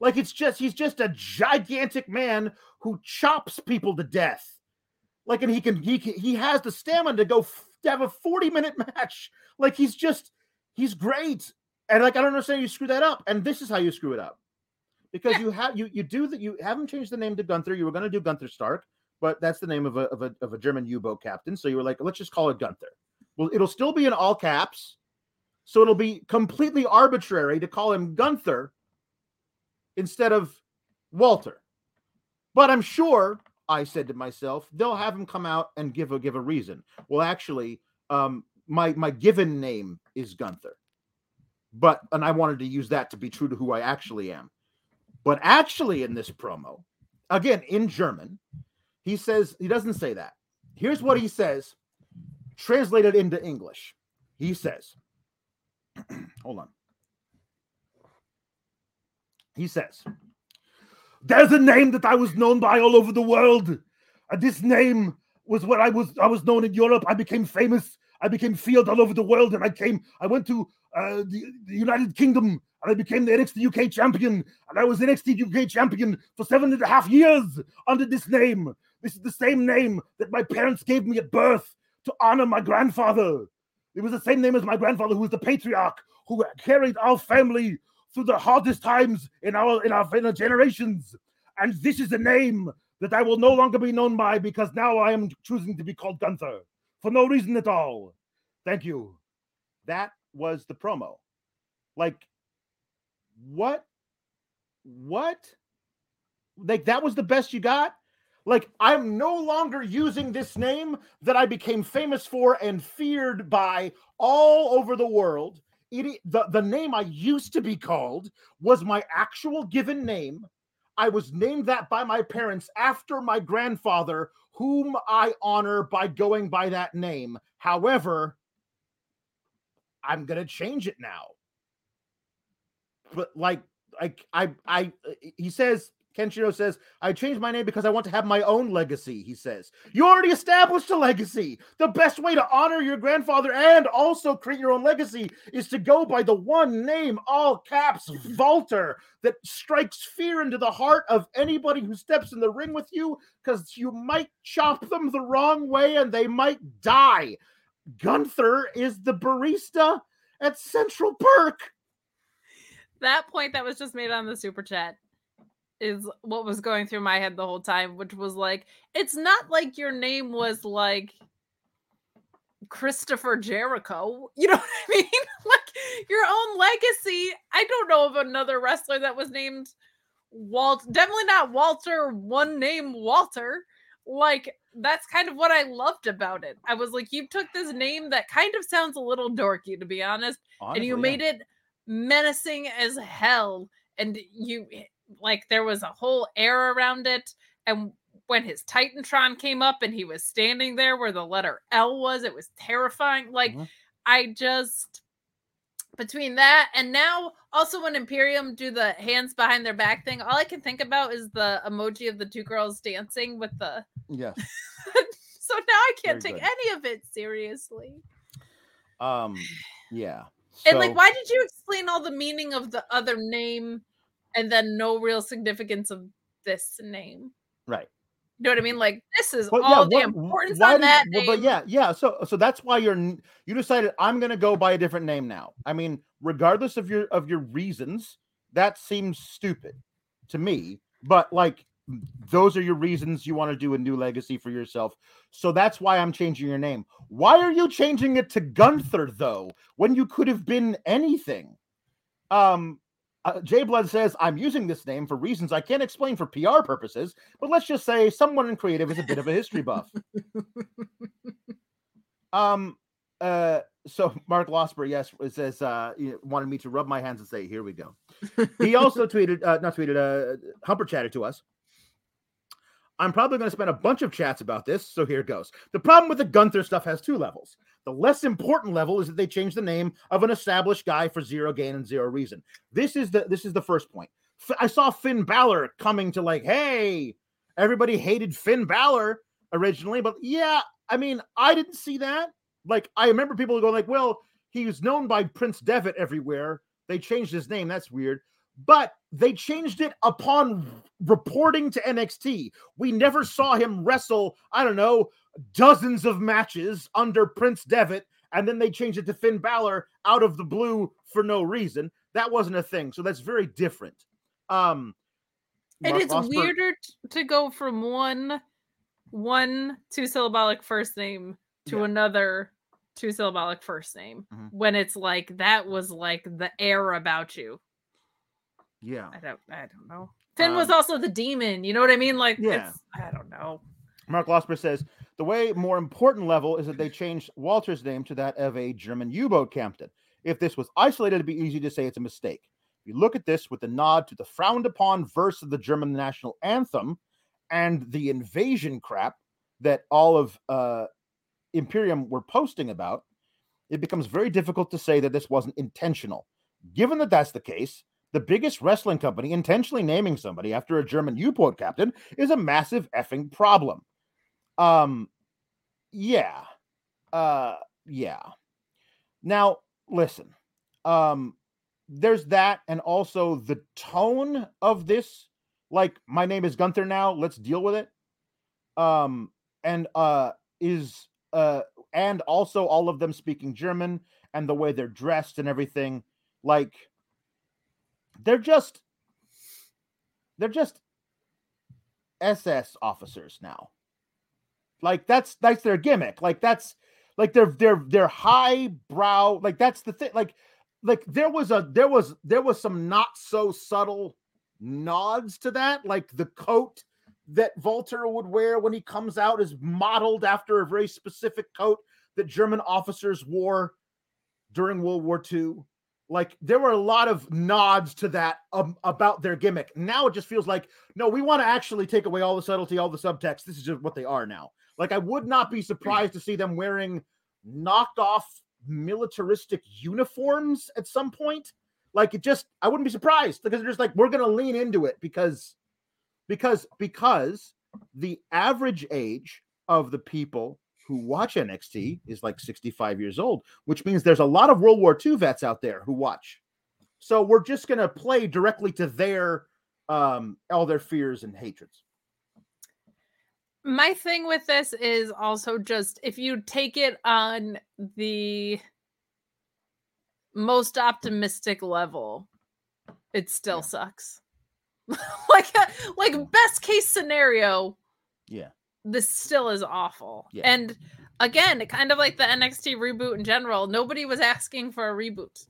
Like it's just he's just a gigantic man who chops people to death. Like and he can he can, he has the stamina to go f- to have a 40 minute match. Like he's just he's great. And like I don't understand you screw that up. And this is how you screw it up. Because Yeah. you have you you do that you haven't changed the name to Gunther. You were going to do Gunther Stark, but that's the name of a of a of a German U-boat captain. So you were like, let's just call it Gunther. Well, it'll still be in all caps. So it'll be completely arbitrary to call him Gunther instead of Walter. But I'm sure I said to myself, they'll have him come out and give a give a reason. Well, actually, um, my my given name is Gunther, but and I wanted to use that to be true to who I actually am. But actually, in this promo, again in German, he says he doesn't say that. Here's what he says, translated into English. He says, "Hold on." He says, "There's a name that I was known by all over the world. And this name was what I was. I was known in Europe. I became famous. I became feared all over the world, and I came. I went to uh, the, the United Kingdom, and I became the NXT UK champion. And I was NXT UK champion for seven and a half years under this name. This is the same name that my parents gave me at birth to honor my grandfather. It was the same name as my grandfather, who was the patriarch, who carried our family through the hardest times in our in our, in our generations. And this is a name that I will no longer be known by because now I am choosing to be called Gunther for no reason at all. Thank you. That was the promo. Like, what? What? Like, that was the best you got? Like, I'm no longer using this name that I became famous for and feared by all over the world. It, the, the name I used to be called was my actual given name. I was named that by my parents after my grandfather, whom I honor by going by that name. However, I'm gonna change it now. But like, like I, I, he says, Kenshiro says, I changed my name because I want to have my own legacy. He says, You already established a legacy. The best way to honor your grandfather and also create your own legacy is to go by the one name, all caps, Walter, that strikes fear into the heart of anybody who steps in the ring with you because you might chop them the wrong way and they might die. Gunther is the barista at Central Perk. That point that was just made on the super chat is what was going through my head the whole time, which was like, it's not like your name was like Christopher Jericho. You know what I mean? like your own legacy. I don't know of another wrestler that was named Walt. Definitely not Walter, one name Walter. Like that's kind of what I loved about it. I was like, you took this name that kind of sounds a little dorky, to be honest, and you made it menacing as hell. And you like there was a whole air around it. And when his Titantron came up and he was standing there where the letter L was, it was terrifying. Like Mhm. I just between that and now also when Imperium do the hands behind their back thing, all I can think about is the emoji of the two girls dancing with the Yeah. so now I can't Very take good. any of it seriously. Um. Yeah. And like, why did you explain all the meaning of the other name and then no real significance of this name? Right. You know what I mean? Like, this is But all the what- importance on did- that well. But yeah, yeah. So so that's why you're you decided I'm gonna go by a different name now. I mean, regardless of your of your reasons, that seems stupid to me. But like those are your reasons you want to do a new legacy for yourself. So that's why I'm changing your name. Why are you changing it to Gunther though, when you could have been anything? Um uh, Jay Blood says, I'm using this name for reasons I can't explain for PR purposes, but let's just say someone in creative is a bit of a history buff. um, uh, so Mark Losper, yes, says, uh, wanted me to rub my hands and say, here we go. He also tweeted, uh, not tweeted, uh, Humper chatted to us. I'm probably going to spend a bunch of chats about this, so here goes. The problem with the Gunther stuff has two levels. The less important level is that they changed the name of an established guy for zero gain and zero reason. This is the this is the first point. I saw Finn Balor coming to like, hey, everybody hated Finn Balor originally, but yeah, I mean, I didn't see that. Like, I remember people going like, well, he was known by Prince Devitt everywhere. They changed his name. That's weird but they changed it upon reporting to NXT. We never saw him wrestle, I don't know, dozens of matches under Prince Devitt, and then they changed it to Finn Balor out of the blue for no reason. That wasn't a thing. So that's very different. Um and Mark it's Osberg, weirder to go from one one two syllabic first name to yeah. another two syllabic first name mm-hmm. when it's like that was like the air about you yeah. I don't I don't know. Finn um, was also the demon. You know what I mean? Like yeah. I don't know. Mark Losper says the way more important level is that they changed Walter's name to that of a German U-boat captain. If this was isolated, it'd be easy to say it's a mistake. If you look at this with the nod to the frowned upon verse of the German national anthem and the invasion crap that all of uh, Imperium were posting about, it becomes very difficult to say that this wasn't intentional. Given that that's the case, the biggest wrestling company intentionally naming somebody after a German U-boat captain is a massive effing problem. Um, yeah, uh, yeah. Now, listen, um, there's that, and also the tone of this. Like, my name is Gunther now. Let's deal with it. Um, and uh, is uh, and also all of them speaking German and the way they're dressed and everything. Like, they're just they're just SS officers now. Like that's that's their gimmick. Like that's like they're they're they're high brow. Like that's the thing. Like like there was a there was there was some not so subtle nods to that. Like the coat that Walter would wear when he comes out is modeled after a very specific coat that German officers wore during World War II. Like there were a lot of nods to that um, about their gimmick. Now it just feels like no, we want to actually take away all the subtlety, all the subtext. This is just what they are now. Like I would not be surprised to see them wearing knocked off militaristic uniforms at some point. Like it just, I wouldn't be surprised because they're just like we're gonna lean into it because because because the average age of the people who watch NXT is like 65 years old, which means there's a lot of World War II vets out there who watch. So we're just to play directly to their um all their fears and hatreds. My thing with this is also just if you take it on the most optimistic level, it still yeah. sucks. like uh, like best case scenario. Yeah this still is awful. Yeah. And again, kind of like the NXT reboot in general, nobody was asking for a reboot.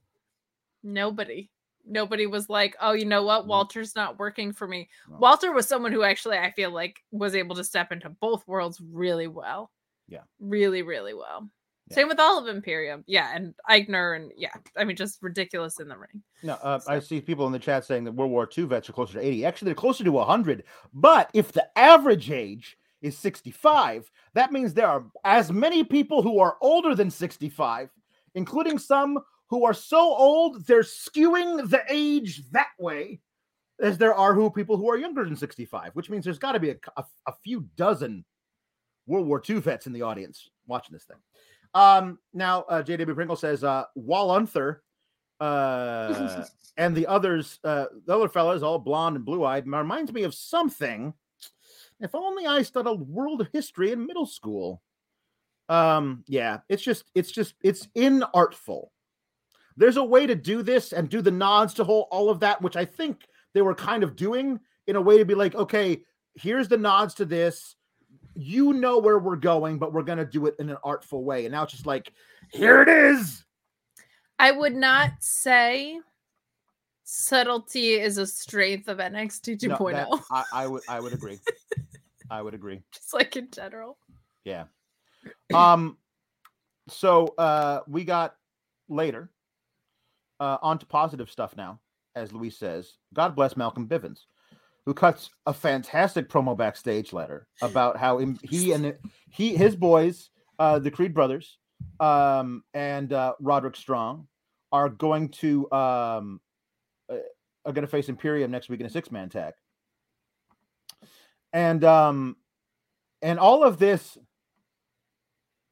Nobody. Nobody was like, oh, you know what? Walter's not working for me. No. Walter was someone who actually I feel like was able to step into both worlds really well. Yeah. Really, really well. Yeah. Same with all of Imperium. Yeah. And Aichner and yeah, I mean, just ridiculous in the ring. No, uh, so. I see people in the chat saying that World War II vets are closer to 80. Actually, they're closer to 100. But if the average age is 65, that means there are as many people who are older than 65, including some who are so old they're skewing the age that way as there are who people who are younger than 65, which means there's got to be a, a, a, few dozen World War II vets in the audience watching this thing. Um, now, uh, JW Pringle says, uh, Wal Unther uh, and the others, uh, the other fellas, all blonde and blue eyed, reminds me of something if only I studied world history in middle school. Um, yeah, it's just, it's just, it's inartful. There's a way to do this and do the nods to whole all of that, which I think they were kind of doing in a way to be like, okay, here's the nods to this. You know where we're going, but we're gonna do it in an artful way. And now it's just like, here it is. I would not say Subtlety is a strength of NXT 2.0. No, I, I would I would agree. I would agree. Just like in general. Yeah. Um so uh we got later uh on to positive stuff now, as Luis says. God bless Malcolm Bivens, who cuts a fantastic promo backstage letter about how he and he his boys, uh the Creed brothers, um and uh Roderick Strong are going to um uh, are going to face Imperium next week in a six man tag. And um and all of this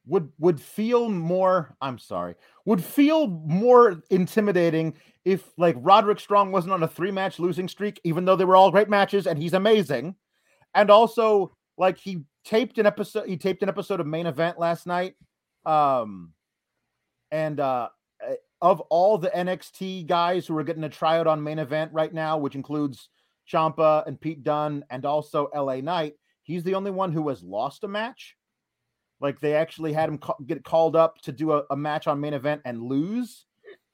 would would feel more i'm sorry would feel more intimidating if like roderick strong wasn't on a three match losing streak even though they were all great matches and he's amazing and also like he taped an episode he taped an episode of main event last night um and uh of all the NXT guys who are getting a tryout on main event right now, which includes Ciampa and Pete Dunne and also LA Knight, he's the only one who has lost a match. Like they actually had him ca- get called up to do a, a match on main event and lose.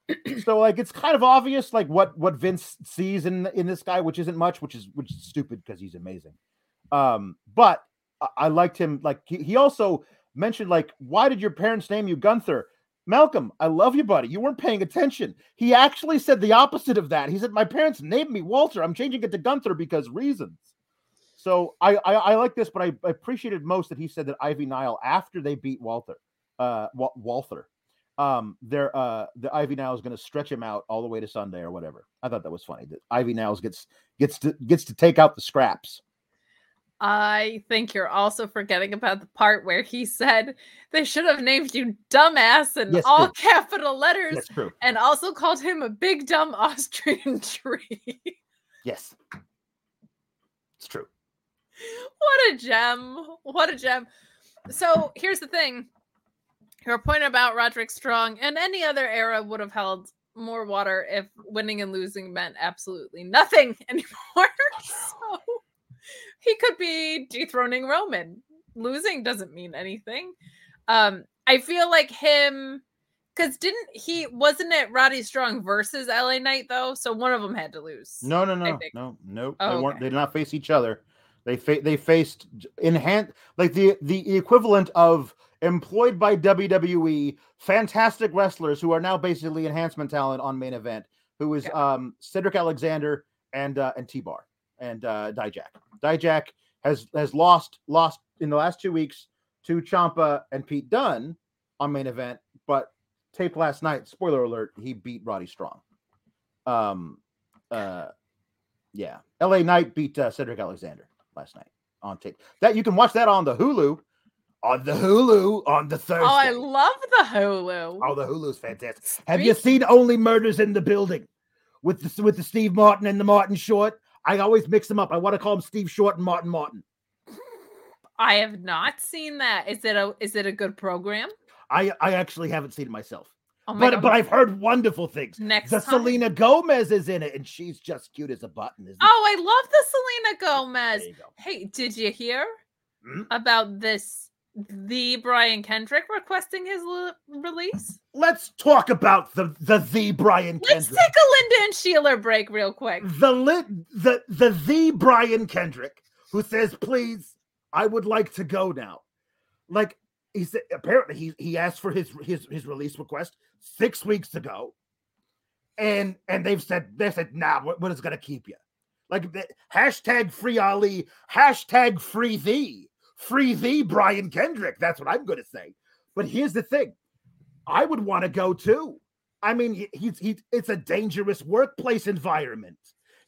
so like it's kind of obvious like what what Vince sees in in this guy, which isn't much, which is which is stupid because he's amazing. Um, but I, I liked him. Like he, he also mentioned like, why did your parents name you Gunther? Malcolm, I love you, buddy. You weren't paying attention. He actually said the opposite of that. He said, My parents named me Walter. I'm changing it to Gunther because reasons. So I, I, I like this, but I, I, appreciated most that he said that Ivy Nile, after they beat Walter, uh, Walther, um, their uh, the Ivy Nile is going to stretch him out all the way to Sunday or whatever. I thought that was funny. That Ivy Niles gets gets to gets to take out the scraps. I think you're also forgetting about the part where he said they should have named you dumbass in yes, all true. capital letters yes, and also called him a big dumb Austrian tree. yes. What a gem. What a gem. So here's the thing. Your point about Roderick Strong and any other era would have held more water if winning and losing meant absolutely nothing anymore. so he could be dethroning Roman. Losing doesn't mean anything. Um, I feel like him because didn't he wasn't it Roddy Strong versus LA Knight though? So one of them had to lose. No, no, no, no, no. Oh, they weren't. They did not face each other. They fa- they faced in hand like the the equivalent of employed by WWE fantastic wrestlers who are now basically enhancement talent on main event. Who is yeah. um Cedric Alexander and uh, and T Bar and uh, Dijak. Dijak has has lost lost in the last two weeks to Ciampa and Pete Dunne on main event, but tape last night. Spoiler alert: he beat Roddy Strong. Um, uh, yeah, L.A. Knight beat uh, Cedric Alexander last night on tape. That you can watch that on the Hulu. On the Hulu on the Thursday. Oh, I love the Hulu. Oh, the Hulu's fantastic. Have you seen Only Murders in the Building with the with the Steve Martin and the Martin Short? I always mix them up. I want to call him Steve Short and Martin Martin. I have not seen that. Is it a is it a good program? I I actually haven't seen it myself. Oh but God. but I've heard wonderful things. Next the time. Selena Gomez is in it, and she's just cute as a button. Isn't oh, I love the Selena Gomez. Hey, did you hear hmm? about this the Brian Kendrick requesting his release? Let's talk about the the the Brian Kendrick. Let's take a Linda and Sheila break real quick. The lit the the the Brian Kendrick who says, "Please, I would like to go now." Like he said, apparently he he asked for his his his release request six weeks ago, and and they've said they said, "Nah, what, what is going to keep you?" Like hashtag free Ali, hashtag free thee Free thee, Brian Kendrick. That's what I'm going to say. But here's the thing I would want to go too. I mean, he, he's he, it's a dangerous workplace environment.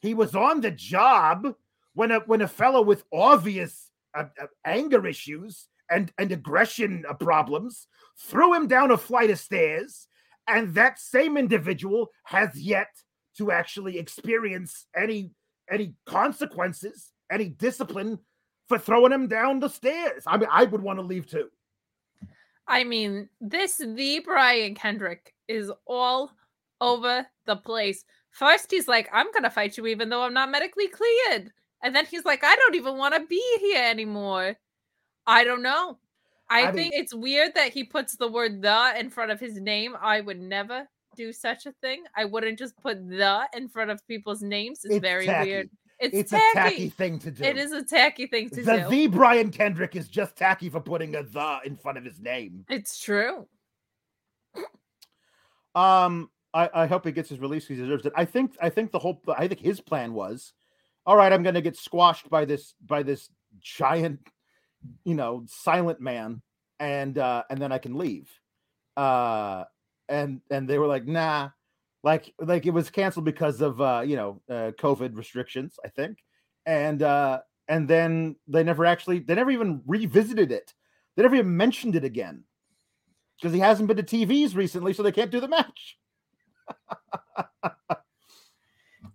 He was on the job when a when a fellow with obvious uh, uh, anger issues and and aggression uh, problems threw him down a flight of stairs, and that same individual has yet to actually experience any any consequences, any discipline for throwing him down the stairs. I mean, I would want to leave too. I mean, this the Brian Kendrick is all over the place. First, he's like, I'm gonna fight you even though I'm not medically cleared. And then he's like, I don't even want to be here anymore. I don't know. I, I think mean, it's weird that he puts the word the in front of his name. I would never do such a thing. I wouldn't just put the in front of people's names. It's, It's very tacky. weird. It's, It's tacky. a tacky thing to do. It is a tacky thing to the do. the V. Brian Kendrick is just tacky for putting a the in front of his name. It's true. Um, I, I hope he gets his release. He deserves it. I think I think the whole I think his plan was, all right, I'm gonna get squashed by this by this giant, you know, silent man, and uh and then I can leave. Uh and and they were like, nah, like like it was canceled because of uh, you know, uh COVID restrictions, I think. And uh and then they never actually they never even revisited it. They never even mentioned it again because he hasn't been to TVs recently, so they can't do the match.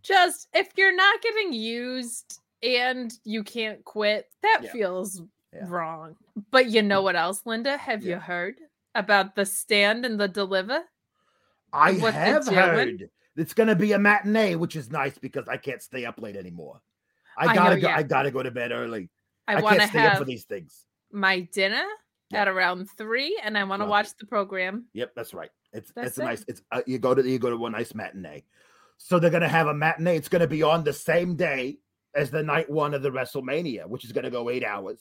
Just if you're not getting used and you can't quit, that Yeah. feels Yeah. wrong. But you know what else, Linda? Have you heard about the stand and the deliver? I have heard it's going to be a matinee, which is nice because I can't stay up late anymore. I I gotta know, go. yeah. I gotta go to bed early. I, I, can't stay up for these things. my dinner Yeah. at around three, and I want to watch the program. Yep, that's right. It's That's it's a nice. It's uh, you go to you go to a nice matinee. So they're gonna have a matinee. It's gonna be on the same day as the night one of the WrestleMania, which is gonna go eight hours.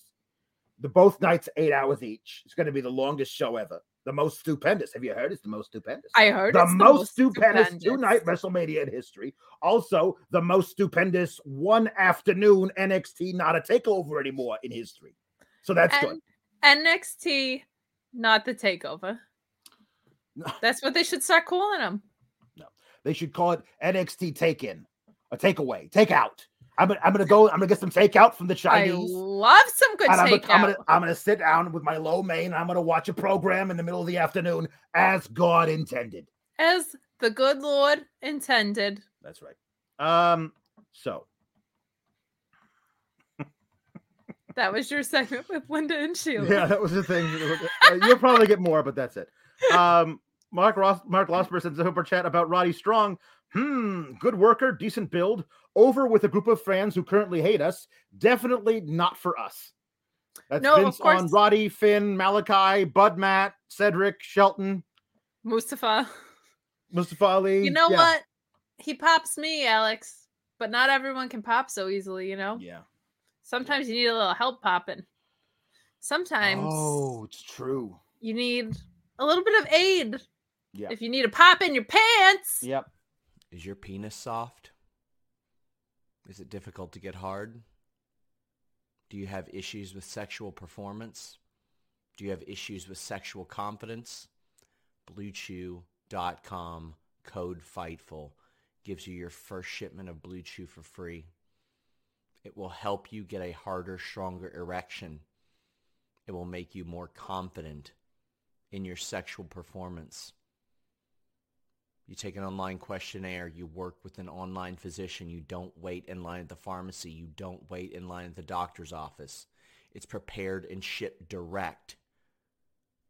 The both nights eight hours each. It's gonna be the longest show ever. The most stupendous. Have you heard? It's the most stupendous. I heard the it's most stupendous stupendous. two night WrestleMania in history. Also, the most stupendous one afternoon NXT not a takeover anymore in history. So that's good. And NXT, not the takeover. No. That's what they should start calling them. No, they should call it NXT take in, a takeaway, take out. I'm gonna, I'm gonna go. I'm gonna get some takeout from the Chinese. I love some good and I'm gonna, takeout. I'm, gonna, I'm gonna sit down with my lo mein. I'm gonna watch a program in the middle of the afternoon as God intended. As the good Lord intended. That's right. Um. So That was your segment with Linda and Sheila. yeah, that was the thing. You'll probably get more, but that's it. Um. Mark Ross, Mark Losper sends a super chat about Roddy Strong. Hmm, good worker, decent build. Over with a group of fans who currently hate us. Definitely not for us. That's No, of Vince on. Roddy, Finn, Malachi, Bud Matt, Cedric, Shelton, Mustafa. Mustafa Ali. You know yeah. what? He pops me, Alex, but not everyone can pop so easily, you know? Yeah. Sometimes you need a little help popping. Sometimes Oh, it's true. you need a little bit of aid. Yeah. If you need a pop in your pants. Yep. Is your penis soft? Is it difficult to get hard? Do you have issues with sexual performance? Do you have issues with sexual confidence? BlueChew.com code FIGHTFUL gives you your first shipment of Blue Chew for free. It will help you get a harder, stronger erection. It will make you more confident in your sexual performance. You take an online questionnaire. You work with an online physician. You don't wait in line at the pharmacy. You don't wait in line at the doctor's office. It's prepared and shipped direct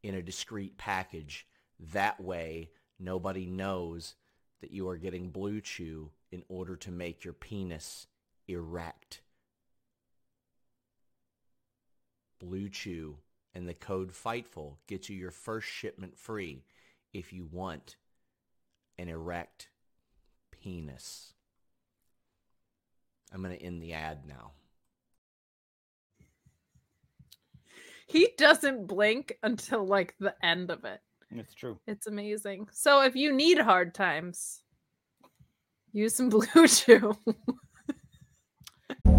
in a discreet package. That way, nobody knows that you are getting Blue Chew in order to make your penis erect. Blue Chew and the code FIGHTFUL gets you your first shipment free if you want an erect penis. I'm going to end the ad now. He doesn't blink until like the end of it. It's true. It's amazing. So if you need hard times, use some Blue Chew.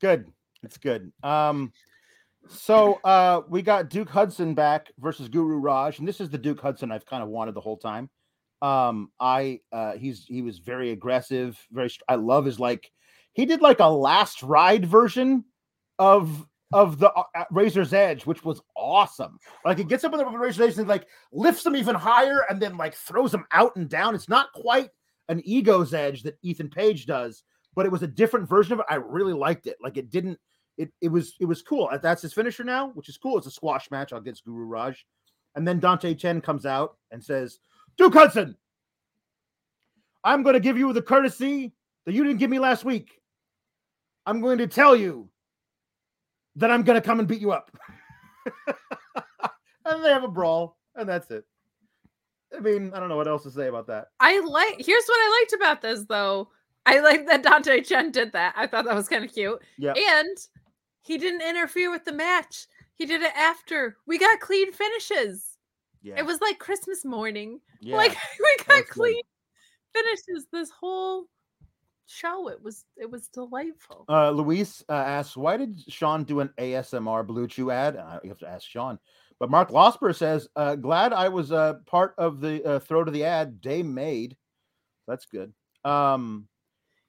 Good. It's good. Um, so uh, we got Duke Hudson back versus Guru Raj, and this is the Duke Hudson I've kind of wanted the whole time. Um, I uh, he's he was very aggressive, very. I love his like he did like a last ride version of of the uh, uh, Razor's Edge, which was awesome. Like it gets up on the Razor's Edge and like lifts them even higher and then like throws them out and down. It's not quite an ego's edge that Ethan Page does, but it was a different version of it. I really liked it. Like it didn't. It it was it was cool. That's his finisher now, which is cool. It's a squash match against Guru Raj, and then Dante Chen comes out and says, "Duke Hudson, I'm going to give you the courtesy that you didn't give me last week. I'm going to tell you that I'm going to come and beat you up." and they have a brawl, and that's it. I mean, I don't know what else to say about that. I like. Here's what I liked about this, though. I like that Dante Chen did that. I thought that was kind of cute. Yeah. And he didn't interfere with the match. He did it after. We got clean finishes. Yeah. It was like Christmas morning. yeah. Like we got was good. clean finishes this whole show. It was it was delightful. Uh, Luis uh, asks, why did Sean do an ASMR Blue Chew ad? Uh, you have to ask Sean. But Mark Losper says, uh, glad I was uh, part of the uh, throw to the ad Day made. That's good. Um,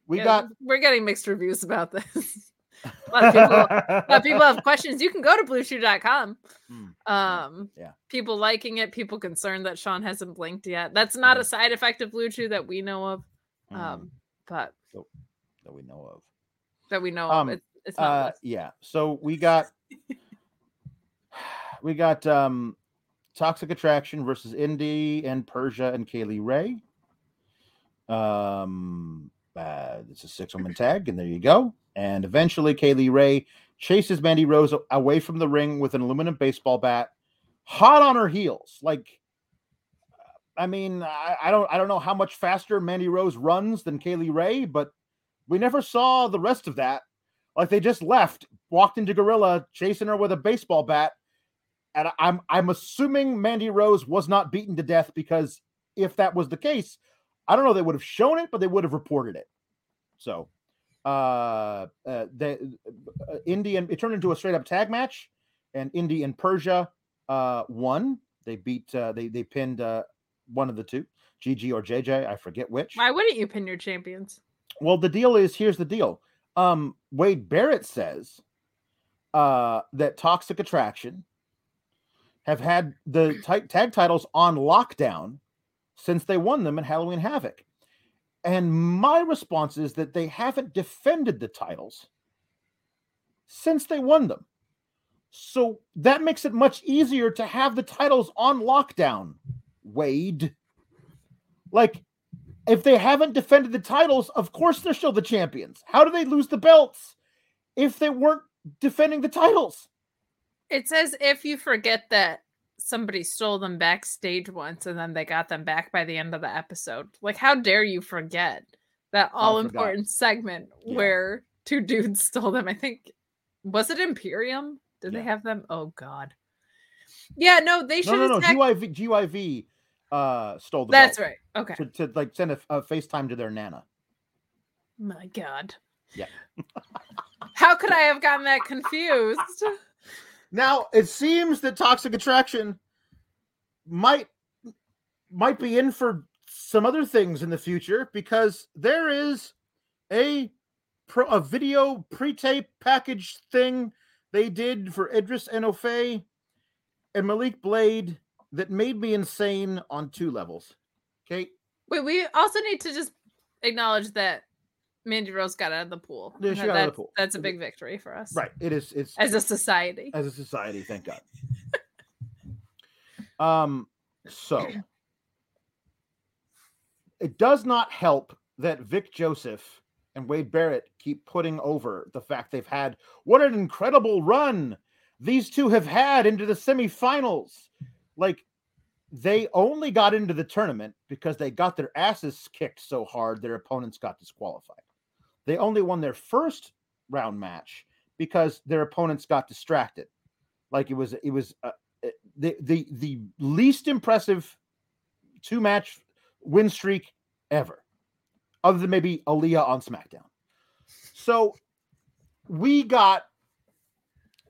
we Yeah, got we're getting mixed reviews about this. a lot of people a lot of people have questions. You can go to bluechew.com. Mm, Um yeah. people liking it, people concerned that Sean hasn't blinked yet. That's not a Mhm. side effect of Blue Chew that we know of. mm, Um, but that we know of. that we know Um, of. It's, it's not Uh, yeah. So we got we got um Toxic Attraction versus Indi and Persia and Kay Lee Ray. Um, uh, it's a six woman tag, and there you go. And eventually, Kay Lee Ray chases Mandy Rose away from the ring with an aluminum baseball bat, hot on her heels. Like, I mean, I, I don't, I don't know how much faster Mandy Rose runs than Kay Lee Ray, but we never saw the rest of that. Like they just left, walked into Gorilla, chasing her with a baseball bat, and I'm, I'm assuming Mandy Rose was not beaten to death because if that was the case, I don't know they would have shown it, but they would have reported it. So, uh, uh the uh, Indi and it turned into a straight up tag match, and Indi and Persia uh won. They beat uh they they pinned uh one of the two, GG or JJ, I forget which. Why wouldn't you pin your champions? Well, the deal is here's the deal. Um, Wade Barrett says uh, that Toxic Attraction have had the ti- tag titles on lockdown since they won them in Halloween Havoc. And my response is that they haven't defended the titles since they won them. So that makes it much easier to have the titles on lockdown, Wade. Like, if they haven't defended the titles, of course they're still the champions. How do they lose the belts if they weren't defending the titles? It's as if you forget that somebody stole them backstage once and then they got them back by the end of the episode. Like, how dare you forget that all important segment Yeah. where two dudes stole them? I think was it Imperium? Did Yeah. they have them? Oh God. Yeah, no, they should No, no, have. no. GYV, GYV uh, stole the That's belt right. Okay. To, to like send a, a FaceTime to their nana. My God. Yeah. How could I have gotten that confused? Now it seems that Toxic Attraction might might be in for some other things in the future because there is a pro, a video pre-tape package thing they did for Idris Enofe and Malik Blade that made me insane on two levels. Okay, Wait, we also need to just acknowledge that Mandy Rose got out of the pool. Yeah, she That- got out of the that's, pool. That's a big victory for us. right? It is. It's As a society. as a society thank god um so it does not help that vic joseph and wade barrett keep putting over the fact they've had what an incredible run these two have had into the semifinals like they only got into the tournament because they got their asses kicked so hard their opponents got disqualified they only won their first round match because their opponents got distracted. Like it was, it was uh, uh, the the the least impressive two match win streak ever, other than maybe Aliyah on SmackDown. So we got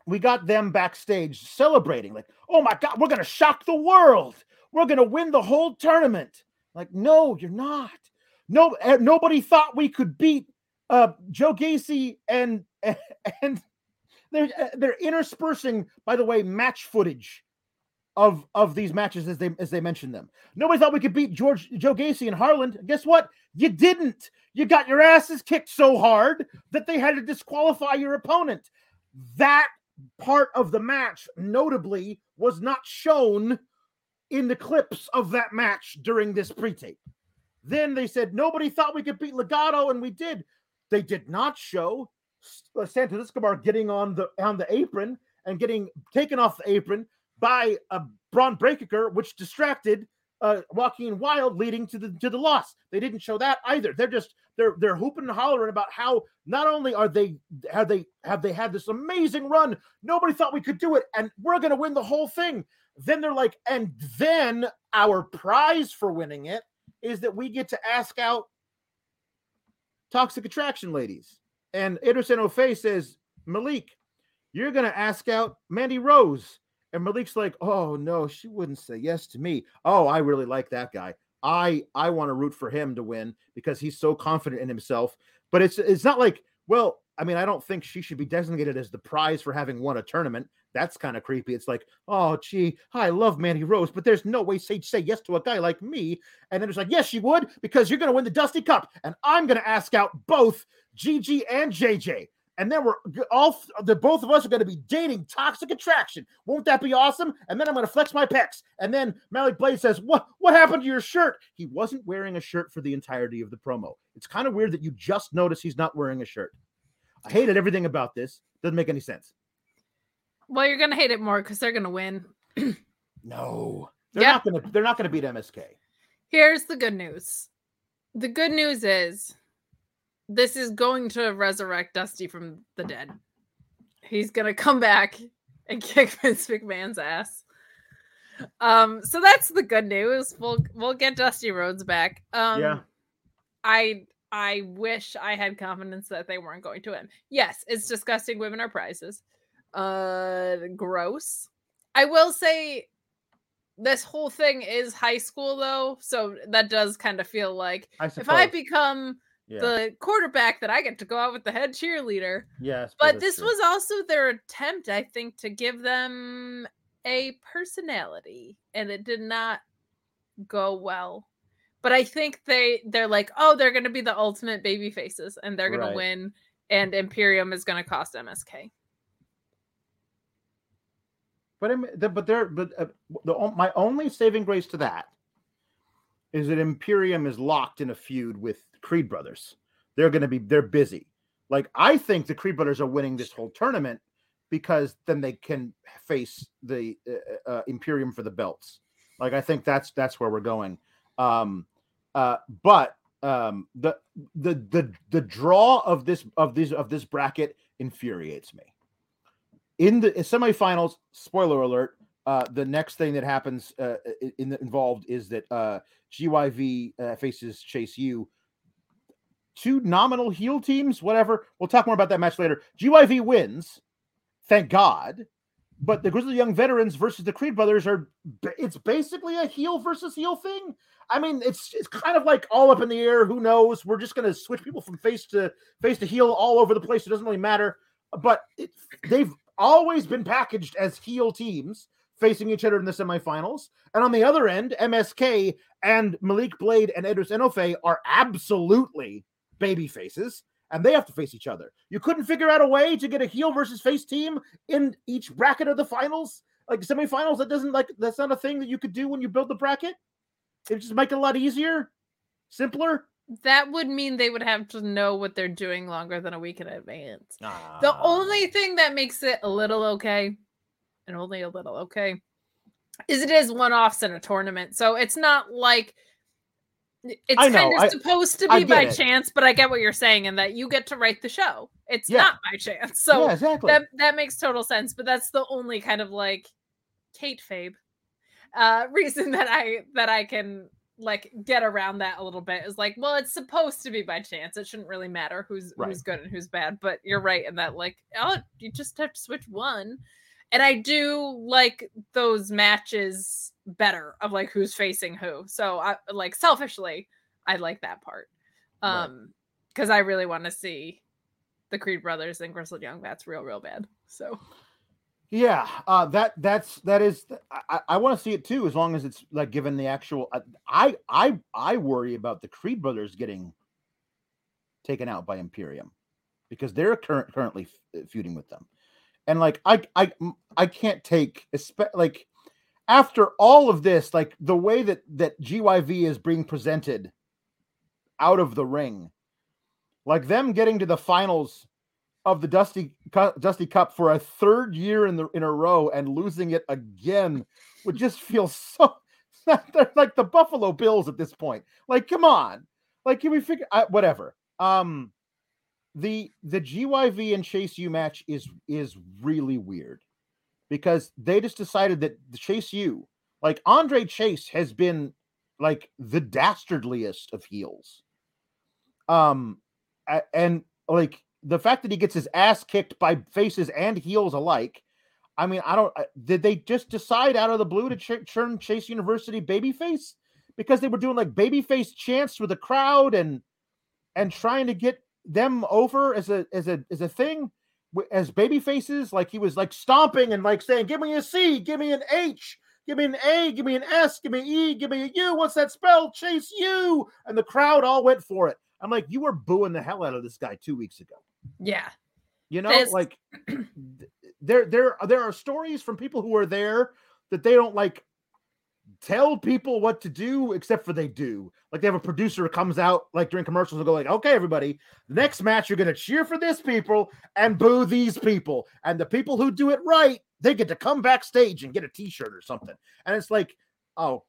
we got them backstage celebrating, like, oh my god, we're gonna shock the world. We're gonna win the whole tournament. Like, no, you're not. No, eh, nobody thought we could beat uh Joe Gacy and and they're uh, they're interspersing, by the way, match footage of of these matches as they as they mentioned them. Nobody thought we could beat George Joe Gacy and Harland. Guess what? You didn't. You got your asses kicked so hard that they had to disqualify your opponent. That part of the match, notably, was not shown in the clips of that match during this pre-tape. Then they said nobody thought we could beat Legado, and we did. They did not show uh, Santos Escobar getting on the on the apron and getting taken off the apron by a Bron Breakker, which distracted uh, Joaquin Wilde, leading to the to the loss. They didn't show that either. They're just they're they're hooping and hollering about how not only are they have they have they had this amazing run, nobody thought we could do it, and we're gonna win the whole thing. Then they're like, and then our prize for winning it is that we get to ask out toxic attraction ladies. And Edris Enofe says, Malik, you're gonna ask out Mandy Rose. And Malik's like, oh no, she wouldn't say yes to me. Oh, I really like that guy. I I want to root for him to win because he's so confident in himself. But it's it's not like, well, I mean, I don't think she should be designated as the prize for having won a tournament. That's kind of creepy. It's like, oh, gee, I love Mandy Rose, but there's no way Sage say yes to a guy like me. And then it's like, yes, you would, because you're going to win the Dusty Cup, and I'm going to ask out both Gigi and JJ and then we're all the both of us are going to be dating toxic attraction. Won't that be awesome? And then I'm going to flex my pecs. And then Malik Blade says, "What what happened to your shirt?" He wasn't wearing a shirt for the entirety of the promo. It's kind of weird that you just notice he's not wearing a shirt. I hated everything about this. Doesn't make any sense. Well, you're going to hate it more because they're going to win. no, they're yep. not going to. They're not going to beat MSK. Here's the good news. The good news is this is going to resurrect Dusty from the dead. He's gonna come back and kick Vince McMahon's ass. Um, so that's the good news. We'll we'll get Dusty Rhodes back. Um, yeah. I I wish I had confidence that they weren't going to win. Yes, it's disgusting. Women are prizes. Uh, gross. I will say this whole thing is high school though, so that does kind of feel like I if I become yeah. the quarterback that I get to go out with the head cheerleader. Yes. But this true. was also their attempt, I think, to give them a personality, and it did not go well. But I think they they're like, oh, they're going to be the ultimate baby faces, and they're going right. to win, and Imperium is going to cost MSK. But but there, but uh, the my only saving grace to that is that Imperium is locked in a feud with Creed brothers. They're going to be they're busy. Like I think the Creed brothers are winning this whole tournament because then they can face the uh, uh, Imperium for the belts. Like I think that's that's where we're going. Um, uh, but um, the the the the draw of this of this of this bracket infuriates me. In the semifinals, spoiler alert, uh, the next thing that happens uh, in the, involved is that uh, GYV uh, faces Chase U two nominal heel teams, whatever. We'll talk more about that match later. GYV wins, thank God. But the Grizzled Young Veterans versus the Creed Brothers are it's basically a heel versus heel thing. I mean, it's it's kind of like all up in the air. Who knows? We're just gonna switch people from face to face to heel all over the place. It doesn't really matter. But it, they've always been packaged as heel teams facing each other in the semifinals. And on the other end, MSK and Malik Blade and Edris Enofe are absolutely baby faces and they have to face each other. You couldn't figure out a way to get a heel versus face team in each bracket of the finals, like semifinals. That doesn't like that's not a thing that you could do when you build the bracket. It just make it a lot easier, simpler. That would mean they would have to know what they're doing longer than a week in advance. Ah. The only thing that makes it a little okay, and only a little okay, is it is one offs in a tournament. So it's not like it's kind of supposed to be by it. chance, but I get what you're saying, and that you get to write the show. It's yeah. not by chance, so yeah, exactly. that that makes total sense. But that's the only kind of like kayfabe uh, reason that I that I can like get around that a little bit is like, well, it's supposed to be by chance. It shouldn't really matter who's right. who's good and who's bad. But you're right in that like, oh, you just have to switch one. And I do like those matches better of like who's facing who. So I like selfishly, I like that part. Um because right. I really want to see the Creed brothers and Grizzled Young Vets real, real bad. So Yeah, uh, that that's that is. I, I want to see it too, as long as it's like given the actual. uh, I I I worry about the Creed brothers getting taken out by Imperium because they're current currently uh, feuding with them, and like I I I can't take like after all of this, like the way that that GYV is being presented out of the ring, like them getting to the finals of the Dusty Dusty Cup for a third year in the in a row and losing it again would just feel so. They're like the Buffalo Bills at this point. Like, come on, like can we figure I, whatever? Um, the the GYV and Chase U match is is really weird because they just decided that the Chase U, like Andre Chase, has been like the dastardliest of heels. Um, and like the fact that he gets his ass kicked by faces and heels alike. I mean, I don't. Did they just decide out of the blue to ch- turn Chase University babyface because they were doing like babyface chants with the crowd and and trying to get them over as a as a as a thing as baby faces? Like he was like stomping and like saying, "Give me a C, give me an H." Give me an A, give me an S, give me an E, give me a U. What's that spell? Chase U. And the crowd all went for it. I'm like, you were booing the hell out of this guy two weeks ago. Yeah. You know, like there there there are stories from people who are there that they don't like tell people what to do except for they do. Like they have a producer who comes out like during commercials and go like, "Okay, everybody, next match you're going to cheer for this people and boo these people. And the people who do it right, they get to come backstage and get a t-shirt or something." And it's like, "Oh,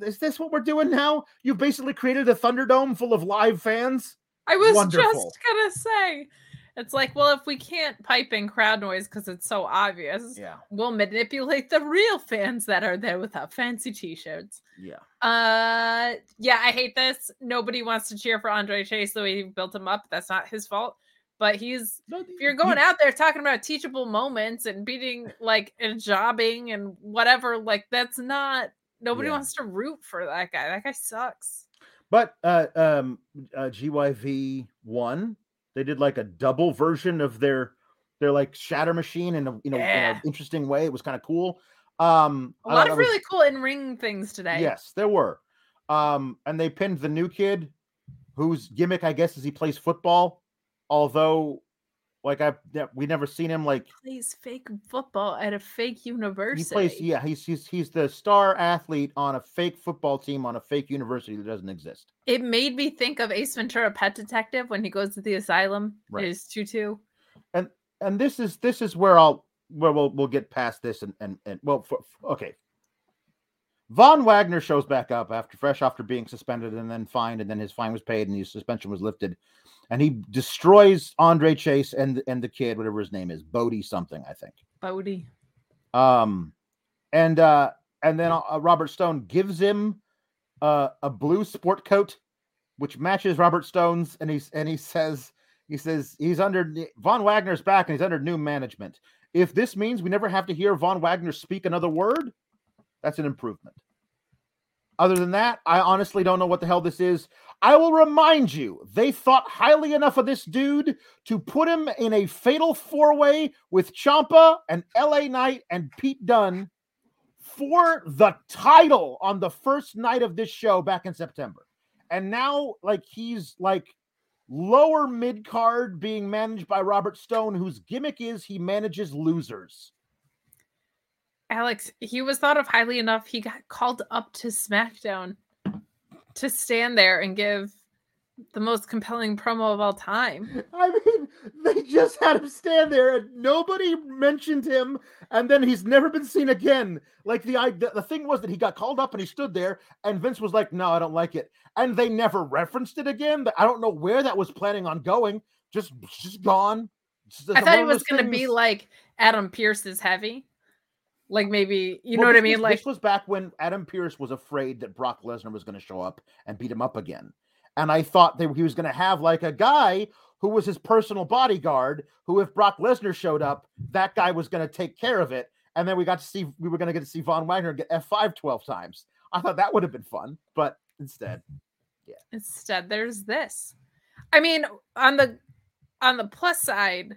is this what we're doing now? You've basically created a Thunderdome full of live fans?" I was Wonderful. just gonna say, it's like, well, if we can't pipe in crowd noise because it's so obvious, Yeah. we'll manipulate the real fans that are there without fancy t-shirts. Yeah. Uh, yeah, I hate this. Nobody wants to cheer for Andre Chase the way he built him up. That's not his fault. But he's if you're going out there talking about teachable moments and beating like and jobbing and whatever, like that's not nobody Yeah. wants to root for that guy. That guy sucks. But uh, um, uh, GYV one, they did like a double version of their their like shatter machine in a you know in an interesting way. It was kind of cool. Um, A lot of that was- really cool in ring things today. yes, there were. Um, and they pinned the new kid, whose gimmick I guess is he plays football. Although, like I yeah, we never seen him like plays fake football at a fake university. he plays. Yeah, he's he's he's the star athlete on a fake football team on a fake university that doesn't exist. It made me think of Ace Ventura Pet Detective when he goes to the asylum. Right. His tutu. And and this is this is where I'll where we'll we'll get past this and and, and well for, okay. Von Wagner shows back up after fresh after being suspended and then fined and then his fine was paid and his suspension was lifted and he destroys Andre Chase and and the kid whatever his name is Bodie something I think Bodie. um and uh and then uh, Robert Stone gives him uh, a blue sport coat which matches Robert Stone's and he's and he says he says he's under Von Wagner's back and he's under new management. If this means we never have to hear Von Wagner speak another word, that's an improvement. Other than that, I honestly don't know what the hell this is. I will remind you, they thought highly enough of this dude to put him in a fatal four way with Ciampa and LA Knight and Pete Dunne for the title on the first night of this show back in September. And now, like, he's like lower mid card being managed by Robert Stone, whose gimmick is he manages losers. Alex, he was thought of highly enough. He got called up to SmackDown to stand there and give the most compelling promo of all time. I mean, they just had him stand there and nobody mentioned him, and then he's never been seen again. Like the, I- the the thing was that he got called up and he stood there, and Vince was like, "No, I don't like it," and they never referenced it again. I don't know where that was planning on going. Just, just gone. Just I thought it was going to be like Adam Pearce is heavy. Like maybe, you Well, know what I mean? was- Like, this was back when Adam Pearce was afraid that Brock Lesnar was going to show up and beat him up again. And I thought that he was going to have like a guy who was his personal bodyguard, who if Brock Lesnar showed up, that guy was going to take care of it. And then we got to see we were going to get to see Von Wagner get F5 12 times. I thought that would have been fun, but instead, yeah. instead, there's this. I mean, on the, on the plus side,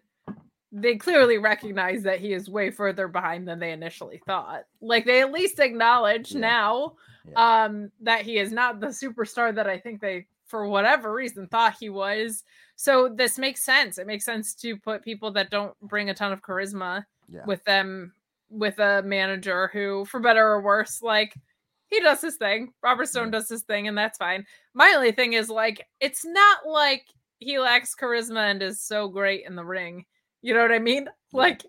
they clearly recognize that he is way further behind than they initially thought. Like they at least acknowledge Yeah. now Yeah. um that he is not the superstar that I think they for whatever reason thought he was. So this makes sense. It makes sense to put people that don't bring a ton of charisma Yeah. with them with a manager who for better or worse like he does his thing. Robert Stone does his thing and that's fine. My only thing is like it's not like he lacks charisma and is so great in the ring. You know what I mean? Like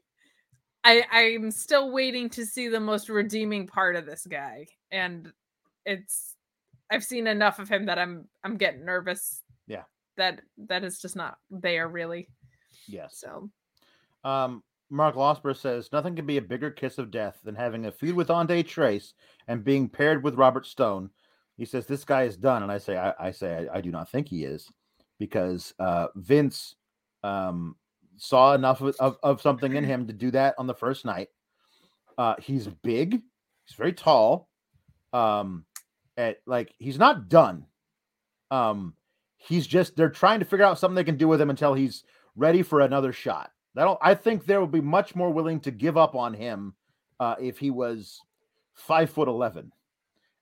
I I'm still waiting to see the most redeeming part of this guy and it's I've seen enough of him that I'm I'm getting nervous. Yeah. That that is just not there really. yes. So Um, Mark Losper says nothing can be a bigger kiss of death than having a feud with Andre Trace and being paired with Robert Stone. He says this guy is done, and I say I, I say I, I do not think he is because uh, Vince um, saw enough of, of, of something in him to do that on the first night. Uh, he's big, he's very tall. Um, at like he's not done. Um, he's just they're trying to figure out something they can do with him until he's ready for another shot. Don't. I think they will be much more willing to give up on him uh, if he was five foot eleven.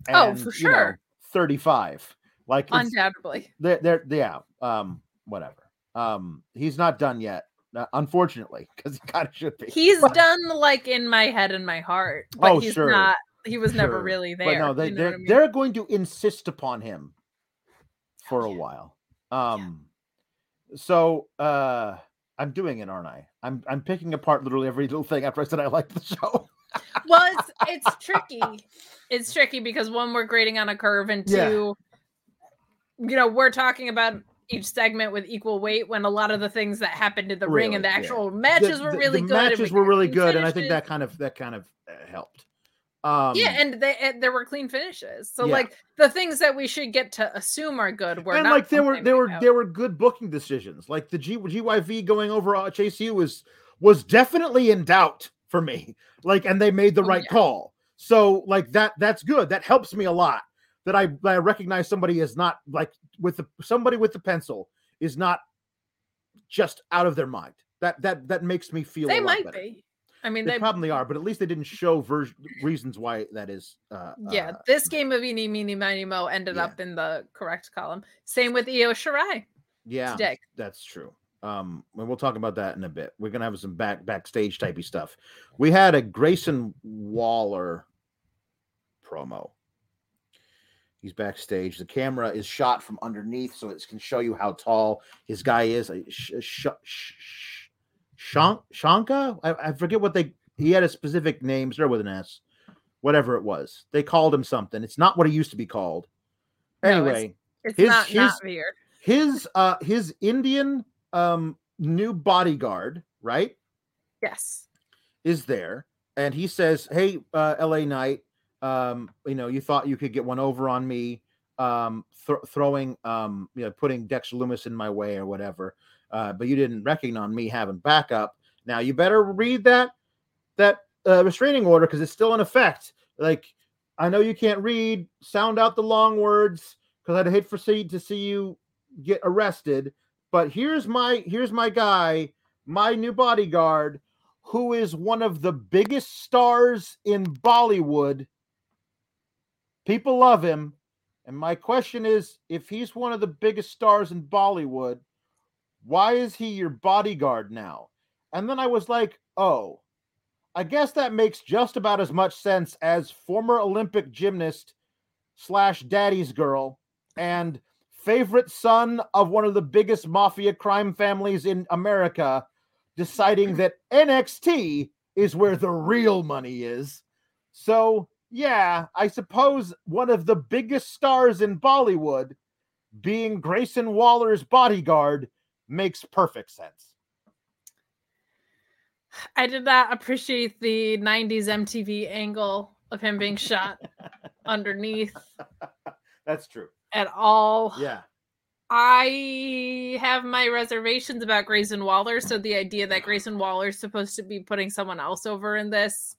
Oh, for you know, sure. Thirty-five. Like undoubtedly. they're, they're yeah. Um, whatever. Um, he's not done yet, unfortunately, because he kind of should be. He's But- done like in my head and my heart, but Oh, he's sure, not. He was never really there. But no, they, you know they're I mean? they're going to insist upon him for a yeah. while. Um, so uh, I'm doing it, aren't I? I'm I'm picking apart literally every little thing after I said I like the show. well, it's it's tricky. It's tricky because one, we're grading on a curve, and Yeah. two, you know, we're talking about each segment with equal weight when a lot of the things that happened in the ring and the Really, yeah. actual matches The- were the- really the good. and Matches we were really good, and I think that kind of that kind of uh, helped. Um, yeah, and they and there were clean finishes. So Yeah. like the things that we should get to assume are good were and like there were there were about. there were good booking decisions. Like the G, GYV going over uh, Chase U was was definitely in doubt for me. Like, and they made the Oh, right yeah. call. So like that that's good. That helps me a lot. That I that I recognize somebody is not like with the somebody with the pencil is not just out of their mind. That that that makes me feel. they might better. be. I mean, They, they probably are, but at least they didn't show ver- reasons why that is. Uh, yeah. uh, this game of Eeny Meeny Miny Mo ended yeah. up in the correct column. Same with Io Shirai yeah. today. That's true. Um, and we'll talk about that in a bit. We're gonna have some back backstage typey stuff. We had a Grayson Waller promo. He's backstage. The camera is shot from underneath, so it can show you how tall his guy is. Sh- sh- sh- sh- Shank Shanka? I, I forget what they. He had a specific name, started with an S. Whatever it was, they called him something. It's not what he used to be called. No, it's- Anyway, It's His- not his- not weird. his uh his Indian um new bodyguard, right, Yes. is there, and he says, "Hey, uh, L.A. Knight, um, you know, you thought you could get one over on me, um, th- throwing, um, you know, putting Dexter Loomis in my way or whatever, uh, but you didn't reckon on me having backup. Now you better read that that uh, restraining order because it's still in effect. Like, I know you can't read, sound out the long words because I'd hate for see to see you get arrested. But here's my here's my guy, my new bodyguard, who is one of the biggest stars in Bollywood. People love him. And my question is if he's one of the biggest stars in Bollywood, why is he your bodyguard now? And then I was like, oh, I guess that makes just about as much sense as former Olympic gymnast slash daddy's girl and favorite son of one of the biggest mafia crime families in America deciding that NXT is where the real money is. So, yeah, I suppose one of the biggest stars in Bollywood being Grayson Waller's bodyguard makes perfect sense. I did not appreciate the 90s MTV angle of him being shot underneath That's true. at all. Yeah. I have my reservations about Grayson Waller. So the idea that Grayson Waller is supposed to be putting someone else over in this,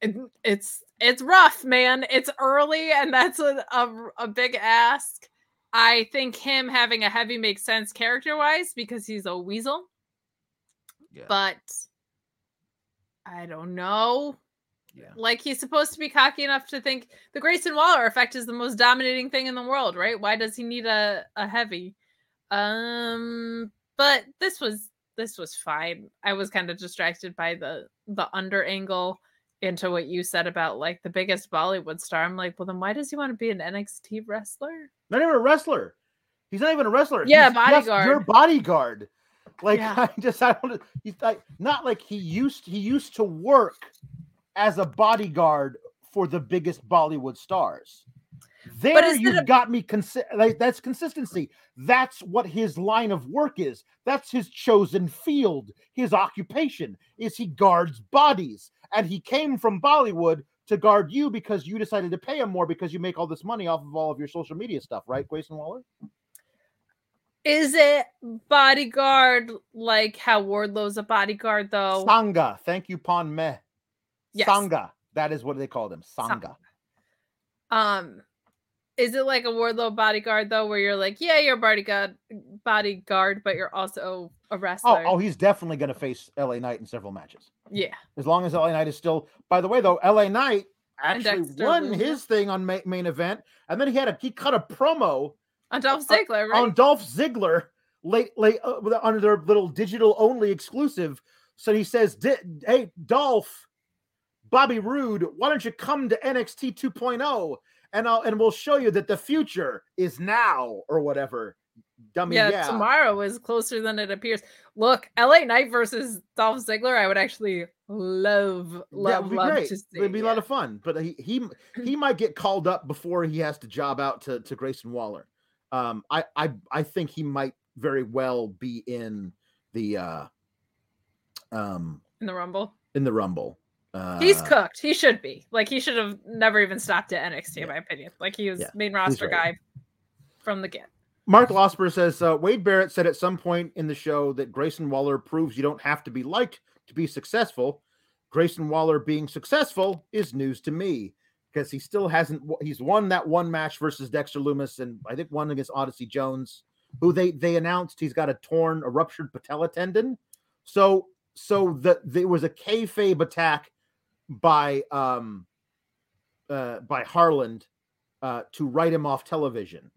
it, it's it's rough, man. It's early, and that's a, a a big ask. I think him having a heavy makes sense character wise because he's a weasel. Yeah. But I don't know. Yeah. Like he's supposed to be cocky enough to think the Grayson Waller effect is the most dominating thing in the world, right? Why does he need a, a heavy? Um, but this was this was fine. I was kind of distracted by the the under angle into what you said about like the biggest Bollywood star. I'm like, well, then why does he want to be an NXT wrestler? Not even a wrestler. He's not even a wrestler. Yeah, He's bodyguard. your bodyguard. Like Yeah. I just I don't. He's like not like he used. He used to work as a bodyguard for the biggest Bollywood stars. There you've a- got me. Consi- like that's consistency. That's what his line of work is. That's his chosen field. His occupation is he guards bodies, and he came from Bollywood to guard you because you decided to pay him more because you make all this money off of all of your social media stuff, right, Grayson Waller? Is it bodyguard like how Wardlow's a bodyguard though? Sanga. Thank you, Pon Meh. Yes. Sanga. That is what they called him. Sanga. Um, is it like a Wardlow bodyguard though, where you're like, yeah, you're a bodyguard, bodyguard, but you're also a Oh, wrestler? oh, he's definitely going to face LA Knight in several matches. yeah. As long as LA Knight is still. By the way, though, LA Knight actually won Loomis. his thing on ma- main event, and then he had a he cut a promo On Dolph Uh, Ziggler, right? on Dolph Ziggler late late uh, under their little digital only exclusive. So he says, "Di- "Hey Dolph, Bobby Roode, why don't you come to NXT 2.0 and I'll and we'll show you that the future is now or whatever." Dummy, yeah, yeah. tomorrow is closer than it appears. Look, LA Knight versus Dolph Ziggler, I would actually love, love, love great. to see. It'd be a lot of fun, but he he he might get called up before he has to job out to to Grayson Waller. Um, I I I think he might very well be in the uh um in the Rumble. in the Rumble. Uh, He's cooked. He should be. Like he should have never even stopped at NXT, Yeah. in my opinion. Like he was Yeah, main roster right. guy from the get. Mark Losper says uh, Wade Barrett said at some point in the show that Grayson Waller proves you don't have to be liked to be successful. Grayson Waller being successful is news to me because he still hasn't. He's won that one match versus Dexter Loomis, and I think one against Odyssey Jones, who they they announced he's got a torn, a ruptured patella tendon. So so the there was a kayfabe attack by um uh by Harland uh to write him off television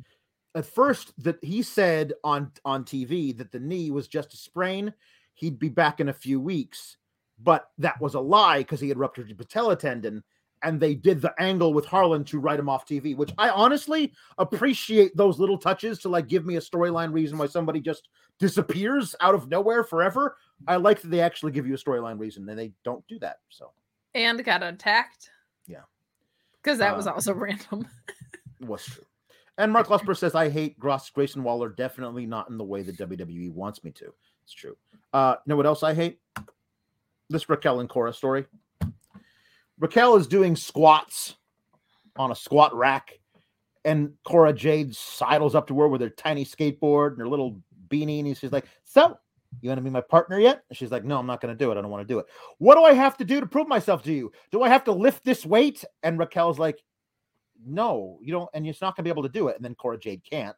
at first that he said on on TV that the knee was just a sprain, he'd be back in a few weeks, but that was a lie because he had ruptured the patella tendon, and they did the angle with Harland to write him off TV, which I honestly appreciate those little touches to like give me a storyline reason why somebody just disappears out of nowhere forever. I like that they actually give you a storyline reason, and they don't do that. So And got attacked. Yeah. Because that was Uh, also random. was true. And Mark Lusper says, I hate Gross Grayson Waller, definitely not in the way that WWE wants me to. It's true. Uh, you know what else I hate? This Raquel and Cora story. Raquel is doing squats on a squat rack, and Cora Jade sidles up to her with her tiny skateboard and her little beanie, and she's like, So, you want to be my partner yet? And she's like, No, I'm not going to do it. I don't want to do it. What do I have to do to prove myself to you? Do I have to lift this weight? And Raquel's like, no, you don't, and it's not gonna be able to do it. And then Cora Jade can't.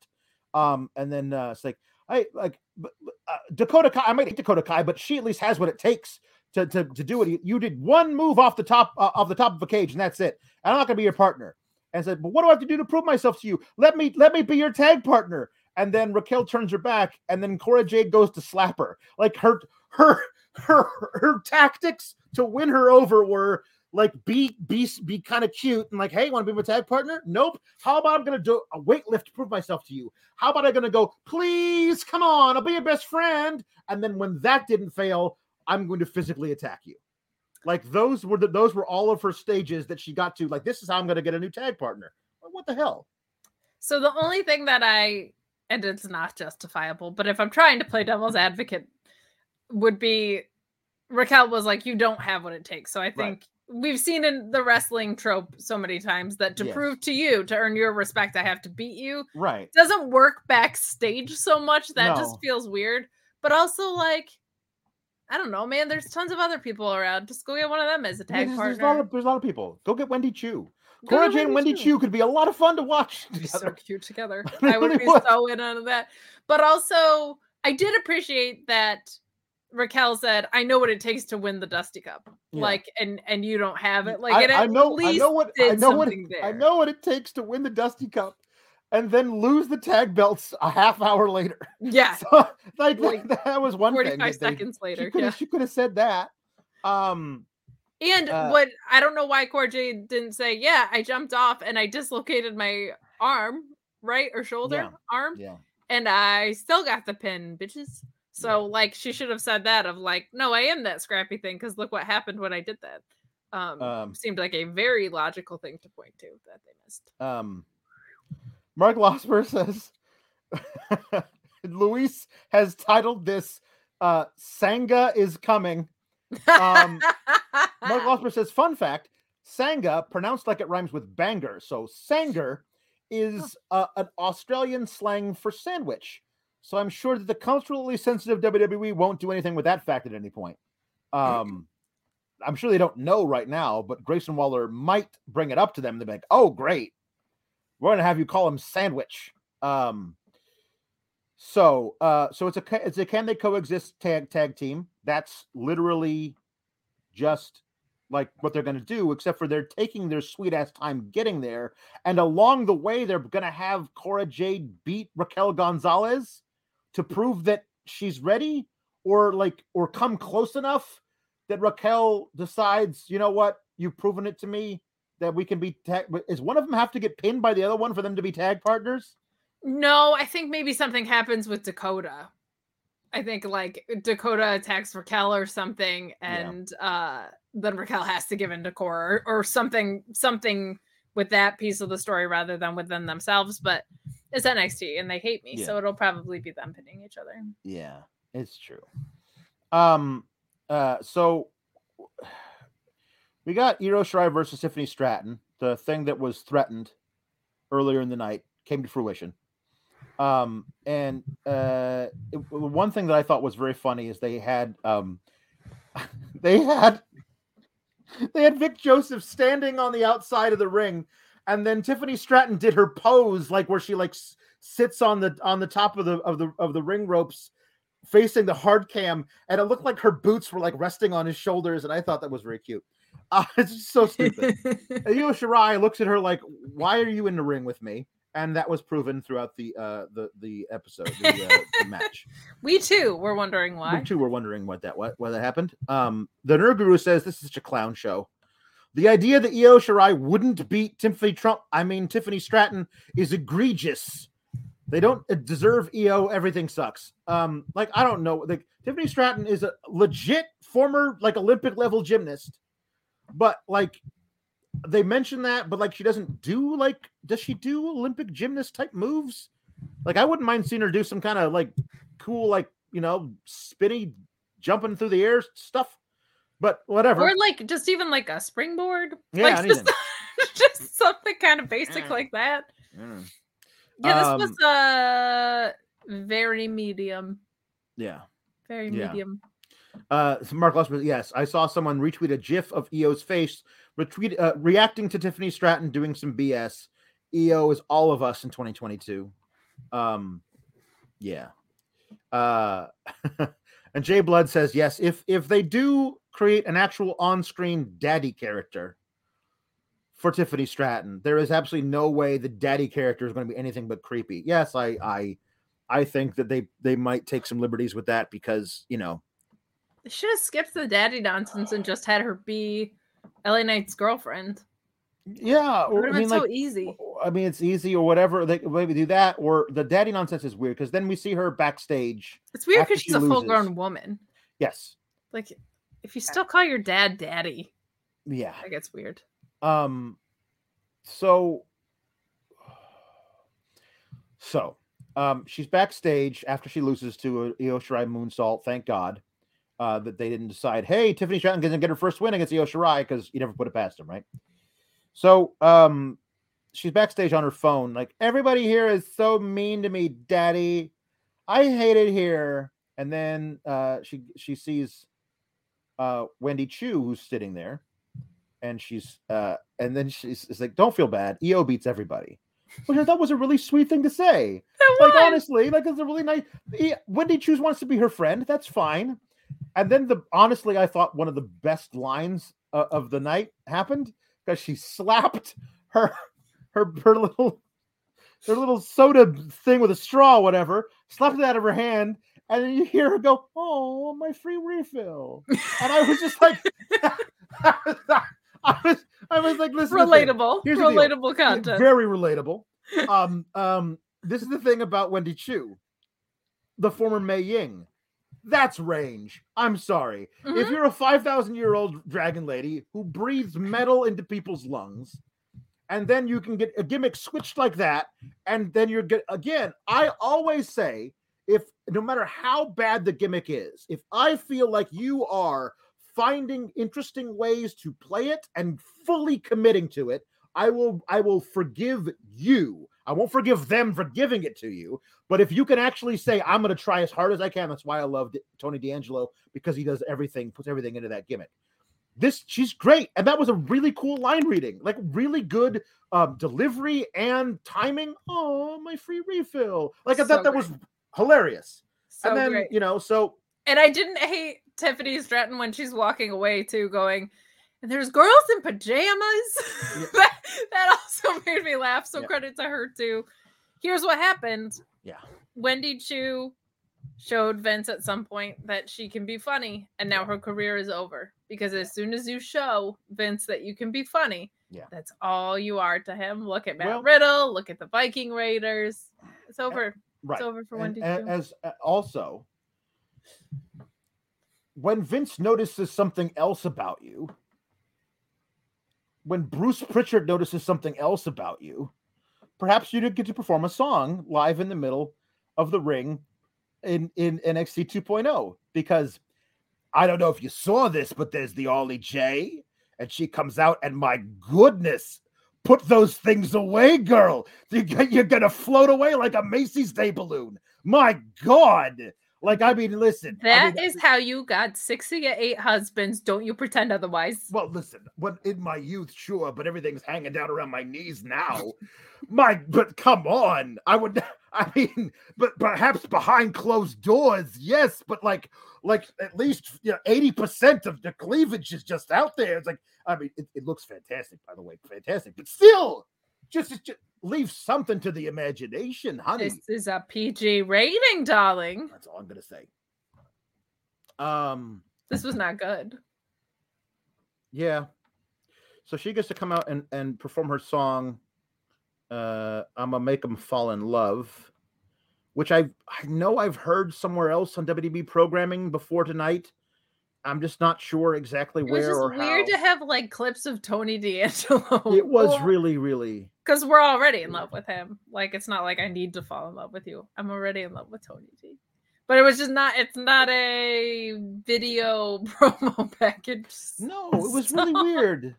Um, and then uh, it's like, I like uh, Dakota Kai. I might hate Dakota Kai, but she at least has what it takes to to, to do it. You, did one move off the top uh, the top of a cage, and that's it. And I'm not gonna be your partner. And said, but what do I have to do to prove myself to you? Let me let me be your tag partner. And then Raquel turns her back, and then Cora Jade goes to slap her. Like her her her her tactics to win her over were like be be be kind of cute and like, hey, want to be my tag partner? Nope. How about I'm gonna do a weight lift to prove myself to you? How about I'm gonna go, please come on, I'll be your best friend. And then when that didn't fail, I'm going to physically attack you. Like those were the those were all of her stages that she got to. Like, this is how I'm gonna get a new tag partner. Well, What the hell? So the only thing that I and it's not justifiable, but if I'm trying to play devil's advocate, would be Raquel was like, you don't have what it takes. So I think we've seen in the wrestling trope so many times that to Yes. prove to you, to earn your respect, I have to beat you. Right. Doesn't work backstage so much. That No. just feels weird. But also like I don't know, man. There's tons of other people around. Just go get one of them as a tag there's, there's partner. a lot of there's a lot of people. Go get Wendy Chu. Cora to Jade and Wendy Chu. Could be a lot of fun to watch. Be so together. cute together. I would be so in on that. But also, I did appreciate that Raquel said, "I know what it takes to win the Dusty Cup." Yeah. Like, and and you don't have it. Like, I, it I know, I know what I know what something I know what it takes to win the Dusty Cup, and then lose the tag belts a half hour later. Yeah, So, like, Like, that was one thing. forty-five that they- seconds She later. could Yeah. she could have said that. Um, And Uh, what I don't know why Cora Jade didn't say, yeah, I jumped off and I dislocated my arm, right or shoulder, Yeah. arm, yeah, and I still got the pin, bitches. So like she should have said that of like, no, I am that scrappy thing because look what happened when I did that. Um, Um, seemed like a very logical thing to point to that they missed. um, Mark Losper says Luis has titled this uh, "Sanga is coming." Um, Mark Losper says, fun fact, Sanga, pronounced like it rhymes with banger. So Sanger is uh, an Australian slang for sandwich. So I'm sure that the culturally sensitive WWE won't do anything with that fact at any point. Um, I'm sure they don't know right now, but Grayson Waller might bring it up to them. They're like, oh, great. We're going to have you call him sandwich. Um, so, uh, so it's a it's a can they coexist tag tag team. That's literally just like what they're going to do, except for they're taking their sweet ass time getting there, and along the way they're going to have Cora Jade beat Raquel Gonzalez to prove that she's ready, or like or come close enough that Raquel decides, you know what, you've proven it to me that we can be tag. Is one of them have to get pinned by the other one for them to be tag partners? No, I think maybe something happens with Dakota. I think like Dakota attacks Raquel or something, Yeah. and uh then Raquel has to give in to Cora or, or something something with that piece of the story rather than within themselves. But it's NXT and they hate me, so it'll probably be them pinning each other. Yeah, it's true. Um, uh, so we got Io Shirai versus Tiffany Stratton. The thing that was threatened earlier in the night came to fruition. Um, and uh, it- one thing that I thought was very funny is they had um, they had they had Vic Joseph standing on the outside of the ring, and then Tiffany Stratton did her pose like where she like s- sits on the on the top of the of the of the ring ropes facing the hard cam and it looked like her boots were like resting on his shoulders and i thought that was very cute. Uh, it's just so stupid. Io Shirai looks at her like why are you in the ring with me? And that was proven throughout the uh the the episode the, uh, the match. We too were wondering why. we too were wondering what that what, what that happened. Um the nerd guru says this is such a clown show the idea that Io Shirai wouldn't beat Tiffany Trump, I mean Tiffany Stratton, is egregious. They don't uh, deserve Io. Everything sucks. Um, like I don't know. Like Tiffany Stratton is a legit former like Olympic level gymnast, but like they mention that, but like she doesn't do like does she do Olympic gymnast type moves? Like I wouldn't mind seeing her do some kind of like cool like you know spinny jumping through the air stuff, but whatever. Or like just even like a springboard. Yeah, like just, just something kind of basic like that. Mm, Yeah, this Um, was uh very medium. yeah. Very Yeah. medium. Uh, so Mark Lussman, yes, I saw someone retweet a GIF of Io's face, retweet uh, reacting to Tiffany Stratton doing some BS. Io is all of us in 2022. Um, yeah. Uh, and Jay Blood says yes. If if they do create an actual on-screen daddy character for Tiffany Stratton, there is absolutely no way the daddy character is going to be anything but creepy. Yes, I I I think that they they might take some liberties with that because you know They should have skipped the daddy nonsense and just had her be LA Knight's girlfriend. Yeah, or, I mean, so like, easy. I mean, it's easy or whatever. They maybe do that, or the daddy nonsense is weird because then we see her backstage. It's weird because she she's a full grown woman. Yes, Like, if you still call your dad daddy, yeah. that gets weird. Um, so, so, um, she's backstage after she loses to a Io Shirai moonsault. Thank God, uh, that they didn't decide, hey, Tiffany Stratton going to get her first win against Io Shirai because you never put it past him, right? So, um, she's backstage on her phone, like everybody here is so mean to me, Daddy. I hate it here. And then uh, she she sees uh, Wendy Chu who's sitting there, and she's uh and then she's it's like, don't feel bad. Io beats everybody. Which I thought was a really sweet thing to say. That Like was. honestly, like it's a really nice E- Wendy Chu wants to be her friend. That's fine. And then the honestly, I thought one of the best lines uh, of the night happened because she slapped her her her little her little soda thing with a straw, whatever, slapped it out of her hand, and then you hear her go, "Oh, my free refill," and I was just like, I was, I was like, listen, relatable, relatable content. Very relatable. Um, um, this is the thing about Wendy Chu, the former Mei Ying. That's range. I'm sorry. If Mhm. you're a 5,000 year old dragon lady who breathes metal into people's lungs, and then you can get a gimmick switched like that, and then you're good again. I always say, if no matter how bad the gimmick is, if I feel like you are finding interesting ways to play it and fully committing to it, I will I will forgive you. I won't forgive them for giving it to you. But if you can actually say, I'm going to try as hard as I can, that's why I love Tony D'Angelo because he does everything, puts everything into that gimmick. This she's great, and that was a really cool line reading, like really good um, delivery and timing. Oh, my free refill! Like I So thought that was hilarious. so and then great. you know, so And I didn't hate Tiffany Stratton when she's walking away too, going, and there's girls in pajamas. Yeah. that, made me laugh. So Yeah. credit to her too. Here's what happened. Yeah. Wendy Chu showed Vince at some point that she can be funny, and now her career is over. Because as soon as you show Vince that you can be funny, Yeah. that's all you are to him. Look at Matt Well- Riddle, look at the Viking Raiders. It's over. right. It's over for Wendy and Chu. as also when Vince notices something else about you, when Bruce Pritchard notices something else about you, perhaps you did get to perform a song live in the middle of the ring in in NXT 2.0 because I don't know if you saw this, but there's the Ollie J, and she comes out, and my goodness, put those things away, girl. You- You're gonna float away like a Macy's Day balloon. My God. Like, I mean, listen. I mean, is how you got six to eight husbands. Don't you pretend otherwise. well, listen, when in my youth, sure, but everything's hanging down around my knees now. my, but come on, I would, I mean, but perhaps behind closed doors, yes, but like, like at least you know, eighty percent of the cleavage is just out there. It's like, I mean, it, it looks fantastic, by the way, fantastic, but still, just, just leave something to the imagination, honey. This is a PG rating, darling. That's all I'm gonna say. Um. This was not good. Yeah. So she gets to come out and, and perform her song, uh, I'm gonna make them fall in love, which I I know I've heard somewhere else on WDB programming before tonight. I'm just not sure exactly It was where just or weird how. to have like clips of Tony D'Angelo. It was really, really because we're already in love with him. Like it's not like I need to fall in love with you. I'm already in love with Tony D. But it was just not. It's not a video promo package. no, it was really weird.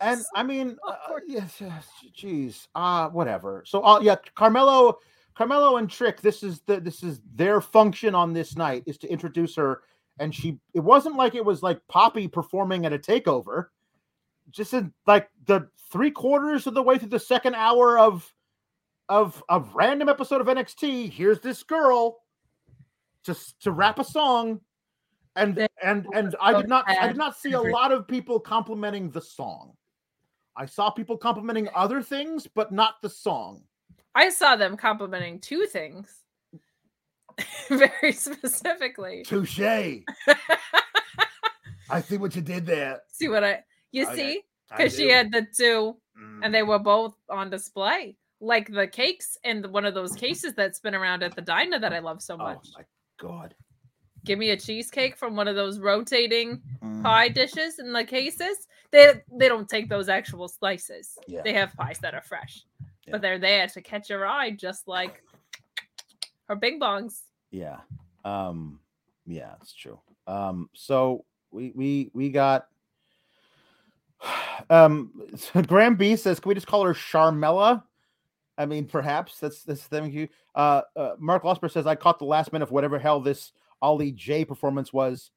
And so I mean, uh, yes, yes, geez, uh, whatever. So, uh, yeah, Carmelo, Carmelo and Trick. This is the this is their function on this night is to introduce her, and she. It wasn't like it was like Poppy performing at a takeover. Just in like the three quarters of the way through the second hour of of a random episode of NXT. Here's this girl, just to rap a song. And and and I did not I did not see a lot of people complimenting the song. I saw people complimenting other things, but not the song. I saw them complimenting two things very specifically. Touche. I see what you did there. See what I you Okay, see? Because she had the two Mm. and they were both on display. Like the cakes and one of those cases that's been around at the diner that I love so much. oh my god. Give me a cheesecake from one of those rotating Mm. pie dishes in the cases. They they don't take those actual slices. Yeah. They have pies that are fresh. Yeah. But they're there to catch your eye just like her bing bongs. Yeah. Um yeah, it's true. Um so we we we got um Graham B says can we just call her Charmella? I mean perhaps that's that's thank you. Uh, uh Mark Losper says I caught the last minute of whatever hell this Ollie J performance was.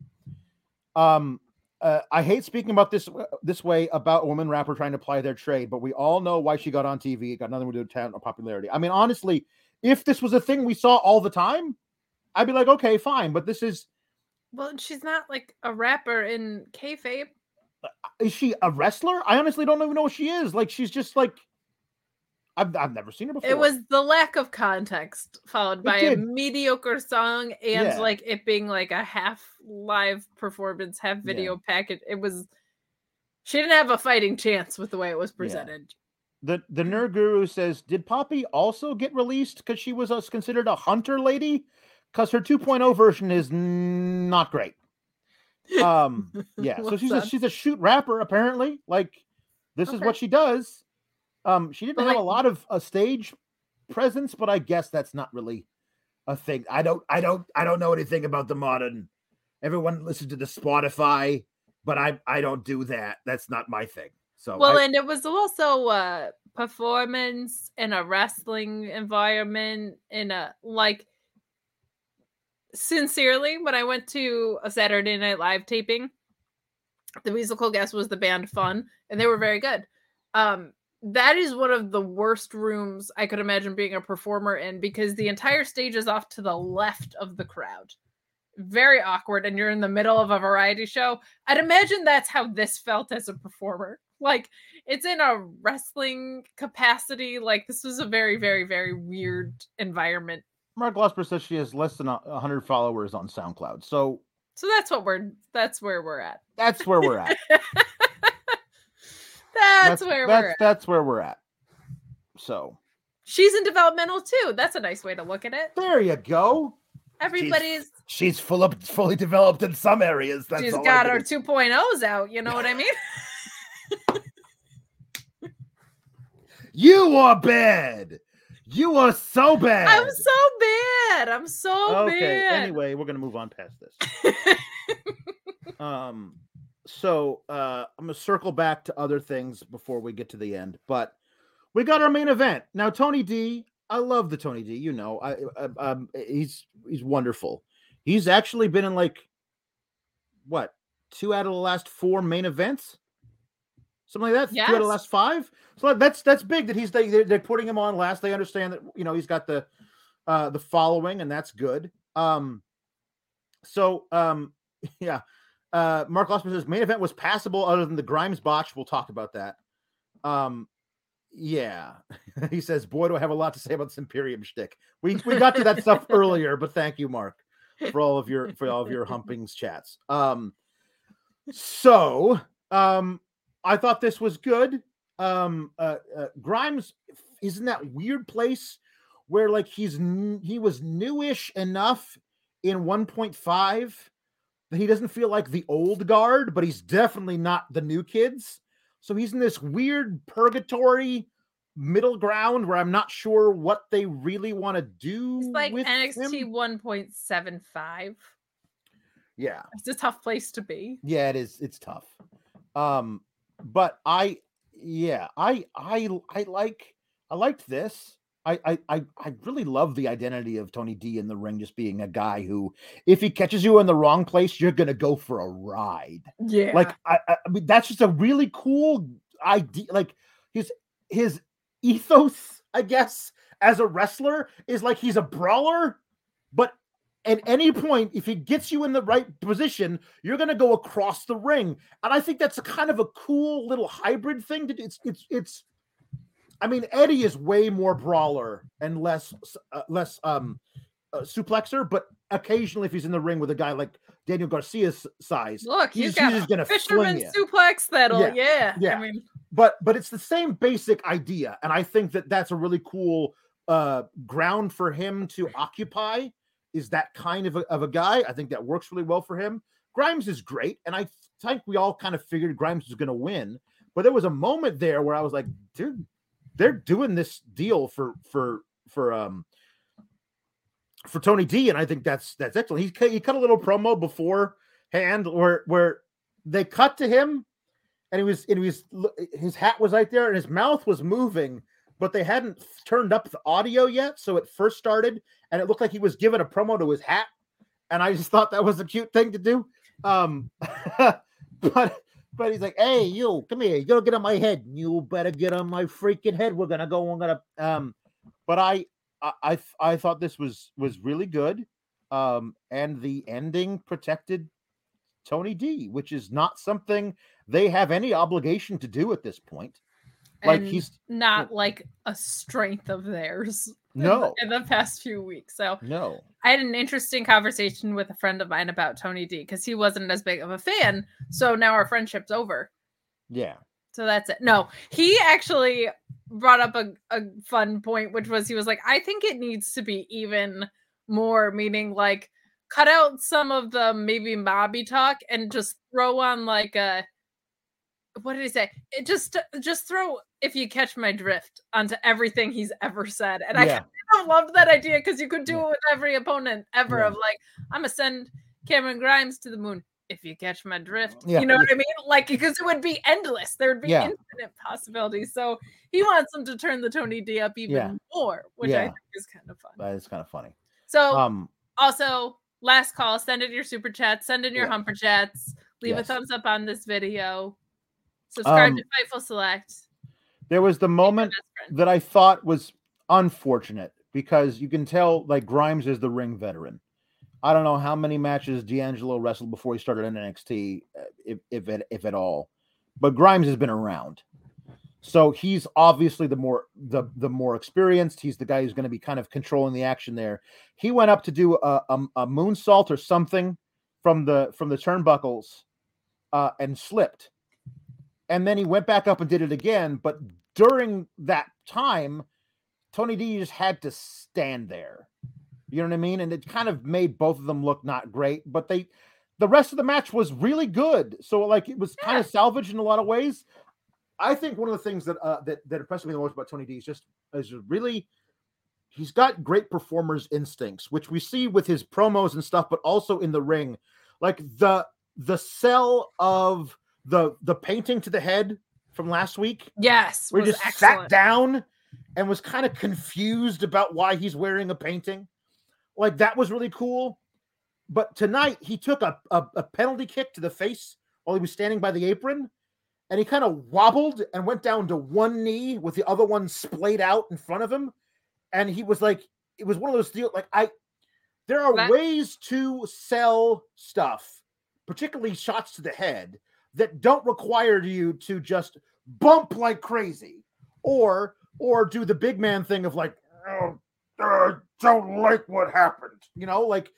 Um uh, I hate speaking about this this way about a woman rapper trying to apply their trade, but we all know why she got on TV. It got nothing to do with talent or popularity. I mean, honestly, if this was a thing we saw all the time, I'd be like, okay, fine. But this is Well, she's not like a rapper in kayfabe. Is she a wrestler? I honestly don't even know what she is. Like, she's just like I've I've never seen her before. It was the lack of context followed It by a mediocre song and Yeah. like it being like a half live performance, half video package. It was she didn't have a fighting chance with the way it was presented. the the nerd guru says, did Poppy also get released because she was uh, considered a hunter lady? Because her 2.0 version is not great. Um, yeah, so she's a she's a shoot rapper apparently. Like this is what she does. Um, she didn't But, have a lot of a stage presence, but I guess that's not really a thing. I don't I don't I don't know anything about the modern. Everyone listens to the Spotify, but I I don't do that. That's not my thing. So Well, I- and it was also a performance in a wrestling environment in a like sincerely when I went to a Saturday Night Live taping, the musical guest was the band Fun, and they were very good. Um, that is one of the worst rooms I could imagine being a performer in because the entire stage is off to the left of the crowd. Very awkward, and you're in the middle of a variety show. I'd imagine that's how this felt as a performer. Like it's in a wrestling capacity. Like this was a very, very, very weird environment. Mark Losper says she has less than a 100 followers on SoundCloud. So So that's what we're that's where we're at. that's where we're at. That's, where that's, we're at. That's where we're at. So She's in developmental too. That's a nice way to look at it. there you go. Everybody's She's full up, fully developed in some areas. That's she's got her 2.0s out, you know what I mean? You are bad. You are so bad. I'm so bad. I'm so okay. bad. Anyway, we're gonna move on past this. um so uh i'm gonna circle back to other things before we get to the end but we got our main event now tony d i love the tony d you know i, I um he's he's wonderful he's actually been in like what two out of the last four main events something like that? Two out of the last five? So that's that's big that he's they, they're, putting him on last. They understand that you know he's got the uh the following and that's good. Um so um yeah. Uh mark Osman says main event was passable other than the grimes botch. We'll talk about that. Um yeah. He says boy do i have a lot to say about this imperium shtick. we we got to that stuff earlier but thank you mark for all of your for all of your humpings chats. Um so um i thought this was good um uh, uh grimes is in that weird place where like he's he was newish enough in 1.5 that he doesn't feel like the old guard, but he's definitely not the new kids. So he's in this weird purgatory middle ground where I'm not sure what they really want to do. It's like NXT him. 1.75. Yeah. It's a tough place to be. Yeah, it is. It's tough. Um, but I, yeah, I, I, I like, I liked this. I, I, I, really love the identity of Tony D in the ring, just being a guy who, if he catches you in the wrong place, you're gonna go for a ride. Yeah. Like, I, I mean, that's just a really cool idea. Like his his ethos, I guess, as a wrestler is like he's a brawler, at any point, if he gets you in the right position, you're gonna go across the ring. And I think that's a kind of a cool little hybrid thing to do. It's it's it's I mean, Eddie is way more brawler and less uh, less um uh, suplexer, but occasionally if he's in the ring with a guy like Daniel Garcia's size, Look, he's- he's he's gonna fling fisherman suplex that'll Yeah, yeah. yeah. I mean, but but it's the same basic idea and i think that that's a really cool uh ground for him to occupy is that kind of a, of a guy. I think that works really well for him. Grimes is great and i think we all kind of figured grimes was going to win but there was a moment there where i was like dude they're doing this deal for for for um for tony d and i think that's that's excellent. He, he cut a little promo beforehand where where they cut to him and he was and he was his hat was right there and his mouth was moving but they hadn't turned up the audio yet so it first started and it looked like he was giving a promo to his hat and i just thought that was a cute thing to do um but but he's like, hey, you come here, you gotta get on my head. You better get on my freaking head. We're gonna go. I'm gonna um, but I I I, I thought this was was really good. Um, and the ending protected Tony D, which is not something they have any obligation to do at this point. Like And he's not like a strength of theirs in the- no, in the past few weeks. So no. I had an interesting conversation with a friend of mine about Tony D because he wasn't as big of a fan. So now our friendship's over. Yeah. So that's it. No, he actually brought up a, a fun point, which was he was like, I think it needs to be even more, meaning like cut out some of the maybe mobby talk and just throw on like a what did he say? It just just throw if you catch my drift onto everything he's ever said. And I Yeah. kind of loved that idea because you could do Yeah. it with every opponent ever Yeah. of like, I'm gonna send Cameron Grimes to the moon. If you catch my drift, you know what I mean? Like, because it would be endless. There would be infinite possibilities. So he wants them to turn the Tony D up even more, which I think is kind of fun. That is kind of funny. So Um, also, last call, send in your super chats, send in your humper chats, leave Yes. a thumbs up on this video, subscribe Um, to Fightful Select. there was the moment that I thought was unfortunate because you can tell like Grimes is the ring veteran. I don't know how many matches D'Angelo wrestled before he started in NXT, uh, if if at, if at all, but Grimes has been around, so he's obviously the more the the more experienced. He's the guy who's going to be kind of controlling the action there. He went up to do a, a, a moonsault or something from the from the turnbuckles, uh, and slipped, and then he went back up and did it again. But during that time, Tony D just had to stand there. You know what I mean? And it kind of made both of them look not great, but they the rest of the match was really good. So like it was kind of salvaged in a lot of ways. I think one of the things that uh, that that impressed me the most about Tony D is just is really he's got great performers instincts, which we see with his promos and stuff, but also in the ring. Like the the sell of the the painting to the head from last week Yes, we just excellent. sat down and was kind of confused about why he's wearing a painting. Like that was really cool. But tonight he took a, a, a penalty kick to the face while he was standing by the apron, and he kind of wobbled and went down to one knee with the other one splayed out in front of him. And he was like, it was one of those deals. Like I, there are That- ways to sell stuff, particularly shots to the head, that don't require you to just bump like crazy or or do the big man thing of like oh, uh, don't like what happened you know like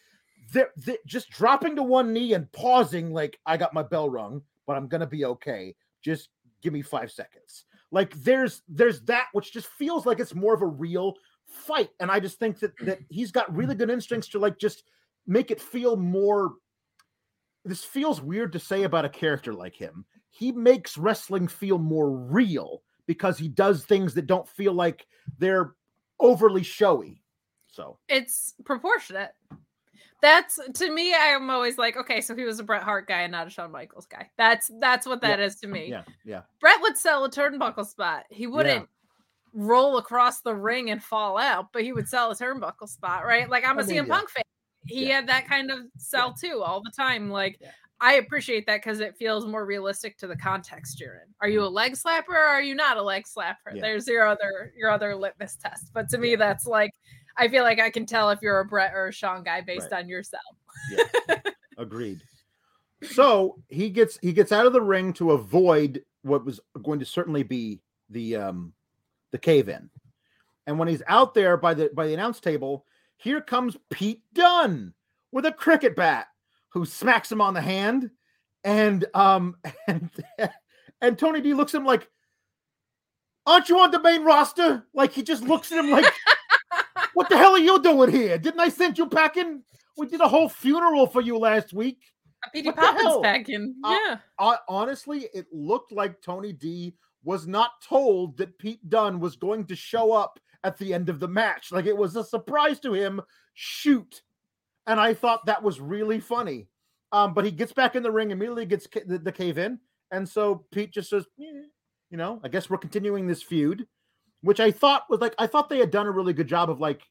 just dropping to one knee and pausing like i got my bell rung but i'm gonna be okay. Just give me five seconds. Like there's there's that which just feels like it's more of a real fight. And i just think that that he's got really good instincts to like just make it feel more this feels weird to say about a character like him. He makes wrestling feel more real because he does things that don't feel like they're overly showy. So, it's proportionate. That's to me. I'm always like, okay, so he was a Bret Hart guy and not a Shawn Michaels guy. That's that's what that is to me. yeah, yeah, Brett would sell a turnbuckle spot. He wouldn't roll across the ring and fall out, but he would sell a turnbuckle spot, right? Like I'm a I mean, CM yeah. Punk fan. He Yeah. had that kind of sell too all the time. Like Yeah. I appreciate that because it feels more realistic to the context you're in. Are you a leg slapper or are you not a leg slapper? Yeah. There's your other your other litmus test. But to me, that's like I feel like I can tell if you're a Brett or a Sean guy based Right. on your sell. agreed. So he gets he gets out of the ring to avoid what was going to certainly be the um the cave in. And when he's out there by the by the announce table, here comes Pete Dunne with a cricket bat who smacks him on the hand and um and and Tony D looks at him like aren't you on the main roster? Like he just looks at him like what the hell are you doing here? Didn't I send you packing? We did a whole funeral for you last week. The Poppins in. Uh, yeah. uh, honestly, it looked like Tony D was not told that Pete Dunne was going to show up at the end of the match. Like it was a surprise to him. Shoot. And I thought that was really funny. Um, but he gets back in the ring, immediately gets ca- the, the cave in. And so Pete just says, "Eh, you know, I guess we're continuing this feud, which I thought was like, I thought they had done a really good job of like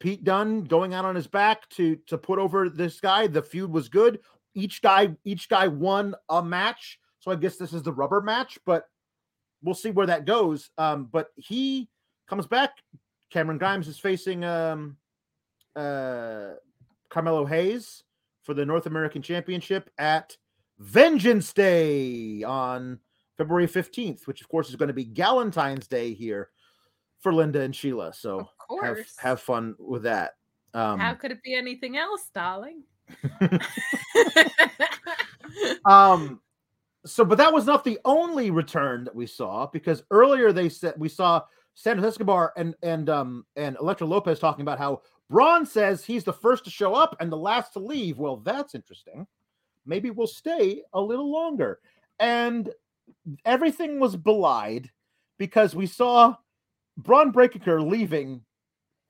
Pete Dunne going out on his back to to put over this guy. The feud was good. each guy each guy won a match. So I guess this is the rubber match, but we'll see where that goes. Um, but he comes back. Cameron Grimes is facing um, uh, Carmelo Hayes for the North American Championship at Vengeance Day on February 15th, which of course is going to be Galentine's Day here for Linda and Sheila. So Of have, course. have fun with that. Um, How could it be anything else, darling? um so but that was not the only return that we saw because earlier they said we saw Santos Escobar and and um and Elektra Lopez talking about how Bron says he's the first to show up and the last to leave. Well, that's interesting. Maybe we'll stay a little longer. And everything was belied because we saw Bron Breakker leaving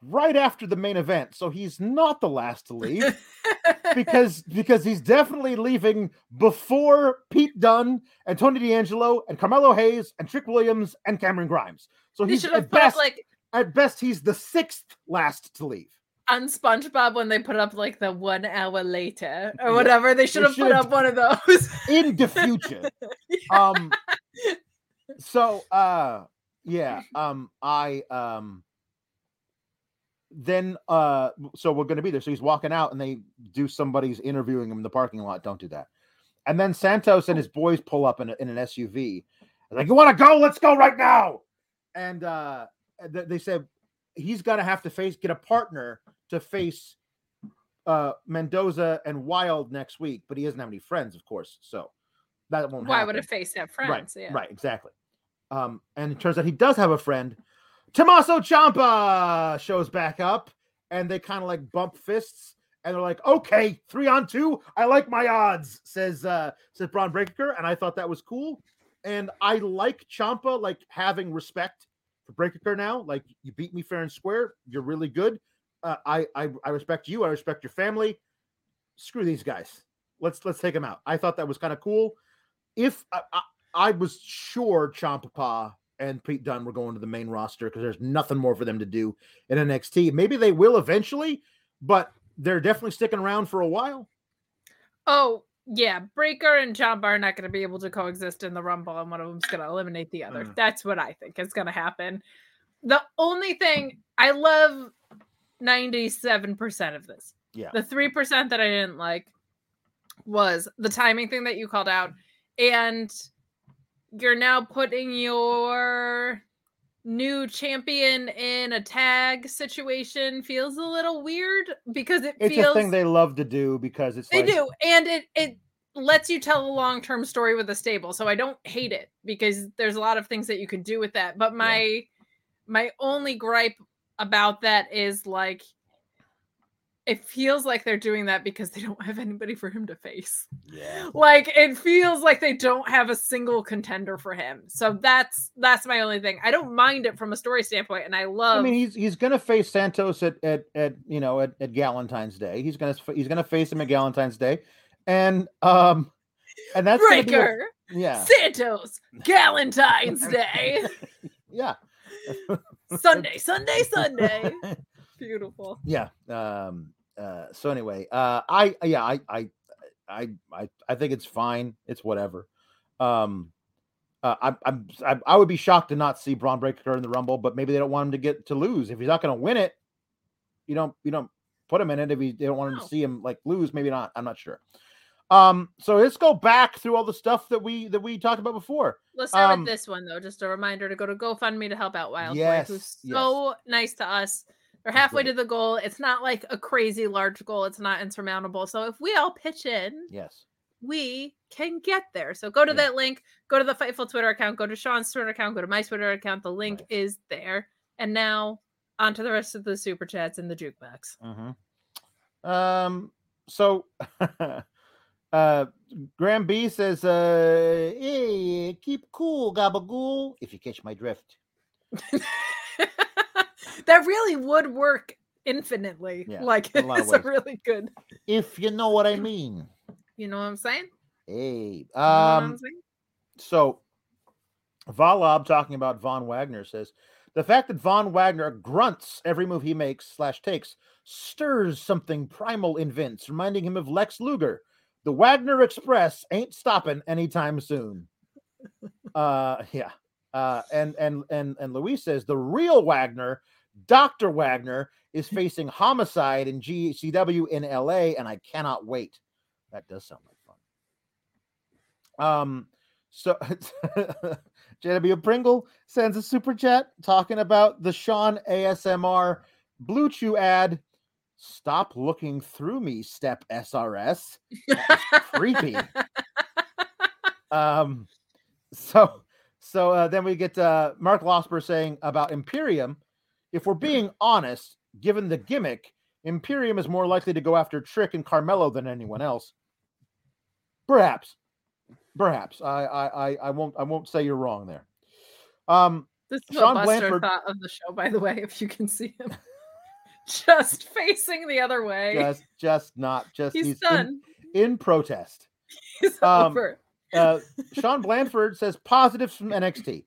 right after the main event. So he's not the last to leave because because he's definitely leaving before Pete Dunne and Tony D'Angelo and Carmelo Hayes and Trick Williams and Cameron Grimes. So he's should have at best up like at best he's the sixth last to leave. on SpongeBob when they put up like the one hour later or whatever. They should have put up one of those. in the future. Um so uh yeah, um I um then uh so we're gonna be there. So he's walking out and they do somebody's interviewing him in the parking lot. Don't do that. And then Santos and his boys pull up in, a, in an SUV. They're like, you want to go? Let's go right now. And uh th- they said he's gonna have to face get a partner to face uh Mendoza and Wilde next week, but he doesn't have any friends, of course. So that won't Why happen. would a face have friends? Right, yeah. right, exactly. Um, and it turns out he does have a friend. Tommaso Ciampa shows back up, and they kind of like bump fists, and they're like, "Okay, three on two. I like my odds," says uh says Bron Breakker, and I thought that was cool. And I like Ciampa like having respect for Breakker now. Like you beat me fair and square. You're really good. Uh, I, I I respect you. I respect your family. Screw these guys. Let's let's take them out. I thought that was kind of cool. If I, I, I was sure Ciampa and Pete Dunne were going to the main roster because there's nothing more for them to do in NXT. Maybe they will eventually, but they're definitely sticking around for a while. Oh, yeah. Breakker and Bar are not going to be able to coexist in the Rumble, and one of them's going to eliminate the other. Mm. That's what I think is going to happen. The only thing I love 97% of this. Yeah. The 3% that I didn't like was the timing thing that you called out. And you're now putting your new champion in a tag situation feels a little weird because it It's feels a thing they love to do because it's they like, do, and it it lets you tell a long term story with a stable. So I don't hate it because there's a lot of things that you can do with that. But my my only gripe about that is like it feels like they're doing that because they don't have anybody for him to face. Yeah. Like it feels like they don't have a single contender for him. So that's that's my only thing. I don't mind it from a story standpoint, and I love. I mean, he's he's gonna face Santos at at at you know at, at Galentine's Day. He's gonna he's gonna face him at Galentine's Day, and um, and that's be a- Breakker, yeah, Santos, Galentine's Day, yeah, Sunday, Sunday, Sunday. Beautiful. yeah. Um. Uh. So anyway, uh, I yeah, I I I I I think it's fine. It's whatever. Um. Uh, I'm, I'm, I, I would be shocked to not see Bron Breakker in the Rumble, but maybe they don't want him to get to lose. If he's not going to win it, you don't, you don't put him in it. If he, they don't want him No. to see him like lose, maybe not. I'm not sure. Um, so let's go back through all the stuff that we that we talked about before. Let's start Um, with this one though. Just a reminder to go to GoFundMe to help out Wild Boy, Yes, who's yes. so nice to us. They're halfway to the goal. It's not like a crazy large goal. It's not insurmountable. So if we all pitch in, Yes. we can get there. So go to Yeah. that link, go to the Fightful Twitter account, go to Sean's Twitter account, go to my Twitter account. The link Right. is there. And now on to the rest of the super chats in the jukebox. Mm-hmm. Um. So, uh, Graham B says, uh, "Hey, keep cool, gabagool." If you catch my drift. that really would work infinitely. Yeah, like a it's a really good. If you know what I mean. You know what I'm saying? Hey. You know Um. So, Valab talking about Von Wagner says the fact that Von Wagner grunts every move he makes slash takes stirs something primal in Vince, reminding him of Lex Luger. The Wagner Express ain't stopping anytime soon. Uh, yeah. Uh, and and and and Luis says the real Wagner, Doctor Wagner, is facing homicide in GCW in LA, and I cannot wait. That does sound like fun. Um, so JW Pringle sends a super chat talking about the Sean ASMR Blue Chew ad. Stop looking through me, step SRS. creepy. um, so so uh, then we get uh, Mark Losper saying about Imperium. If we're being honest, given the gimmick, Imperium is more likely to go after Trick and Carmelo than anyone else. Perhaps, perhaps. I I I, I won't I won't say you're wrong there. Um, This is Sean Blanford- thought of the show, by the way, if you can see him. Just facing the other way. just just not just He's in- done. in, protest. He's um, over. Uh, Sean Blanford says positives from NXT.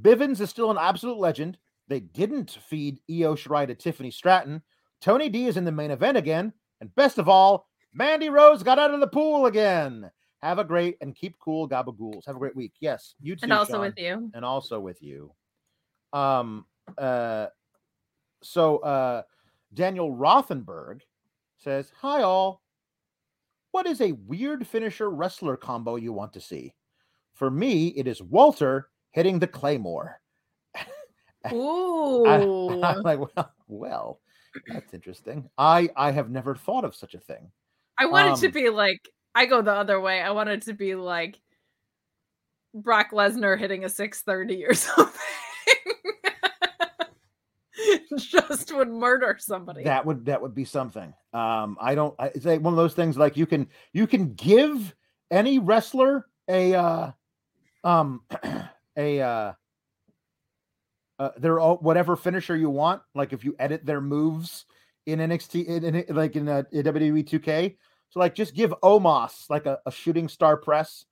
Bivens is still an absolute legend. They didn't feed Io Shirai to Tiffany Stratton. Tony D is in the main event again. And best of all, Mandy Rose got out of the pool again. Have a great and keep cool, gabagools. Have a great week. Yes, you too. And also Sean with you. and also with you. Um uh so uh Daniel Rothenberg says, Hi all. What is a weird finisher wrestler combo you want to see? For me, it is Walter hitting the Claymore. Ooh. I, am like, well, well, that's interesting. I I have never thought of such a thing. I want it to Um, be like I go the other way. I wanted to be like Brock Lesnar hitting a 630 or something. Just would murder somebody. That would that would be something. Um, I don't. I, it's like one of those things. Like you can you can give any wrestler a uh, um a uh, uh their own whatever finisher you want. Like if you edit their moves in NXT, in, in like in, uh, in WWE 2K. So like just give Omos like a, a shooting star press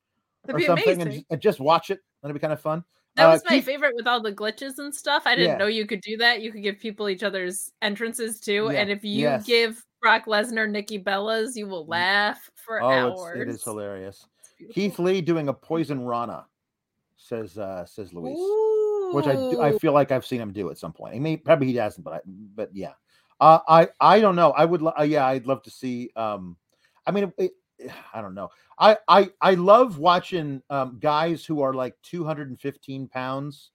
That'd or be something, and, and just watch it. That'd be kind of fun. That Uh, was my Keith- favorite with all the glitches and stuff. I didn't Yeah. know you could do that. You could give people each other's entrances too. Yeah, And if you yes. give Brock Lesnar Nikki Bella's, you will laugh for Oh, hours. it's, it is hilarious. Keith Lee doing a poison Rana, says uh says Luis. Which I I feel like I've seen him do at some point. I mean, probably he hasn't, but I, but yeah, uh, I I don't know. I would uh, yeah, I'd love to see. Um, I mean, it, I don't know. I I I love watching um guys who are like 215 pounds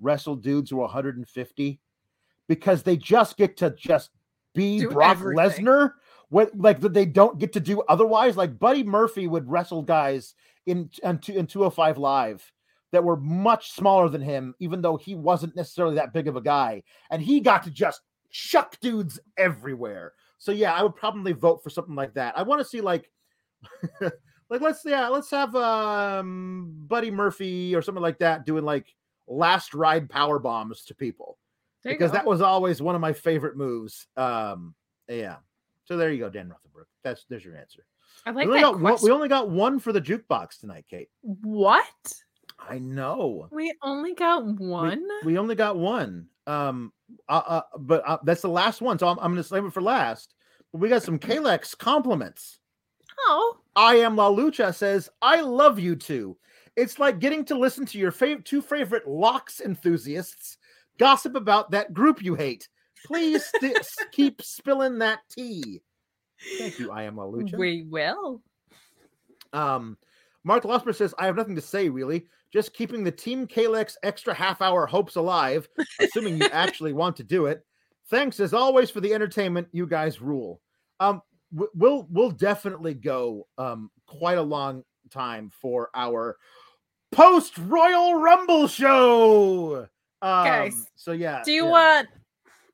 wrestle dudes who are 150 because they just get to just be Do Brock everything. Lesnar. What like that they don't get to do otherwise. Like Buddy Murphy would wrestle guys in in, two- in 205 live that were much smaller than him, even though he wasn't necessarily that big of a guy. And he got to just chuck dudes everywhere. So yeah, I would probably vote for something like that. I want to see like like let's yeah, let's have um Buddy Murphy or something like that doing like last ride power bombs to people. Because go. that was always one of my favorite moves. Um yeah. So there you go, Dan Rutherford. That's there's your answer. I like we, only that got we only got one for the jukebox tonight, Kate. What? I know. We only got one. We only got one. Um, uh, uh, but uh, that's the last one, so I'm, I'm going to save it for last. But we got some Kalex compliments. oh, I am La Lucha says, "I love you two. It's like getting to listen to your fav- two favorite locks enthusiasts gossip about that group you hate. Please sti- s- keep spilling that tea." Thank you. I am La Lucha. we will. Um, Mark Losper says, I have nothing to say really. Just keeping the Team Kalex extra half hour hopes alive, assuming you actually want to do it. Thanks as always for the entertainment. You guys rule. Um, we'll we'll definitely go um quite a long time for our post Royal Rumble show. Um, Guys, so yeah. Do you yeah, want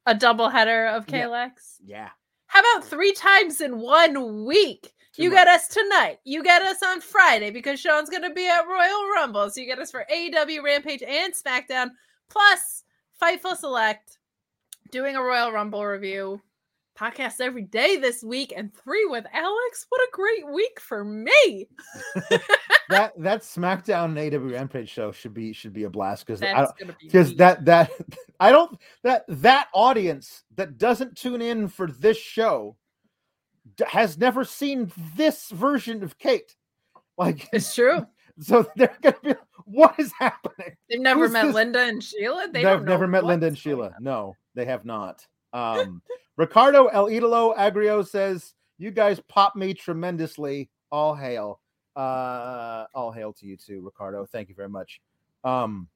a double header of Yeah. Yeah. How about three times in one week? You much. get us tonight. You get us on Friday because Sean's going to be at Royal Rumble. So you get us for AEW, Rampage, and SmackDown, plus Fightful Select, doing a Royal Rumble review, podcast every day this week, and three with Alex. What a great week for me! That that SmackDown and AEW Rampage show should be should be a blast because I don't, be because that that I don't that that audience that doesn't tune in for this show has never seen this version of Kate. Like, It's true. so they're gonna be, what is happening? They've never Who's met this- Linda and Sheila. They They've don't know never met Linda and Sheila. on. No, they have not. Um, Ricardo El Idolo Agrio says, "You guys pop me tremendously. All hail. Uh, all hail to you too, Ricardo. Thank you very much. Um,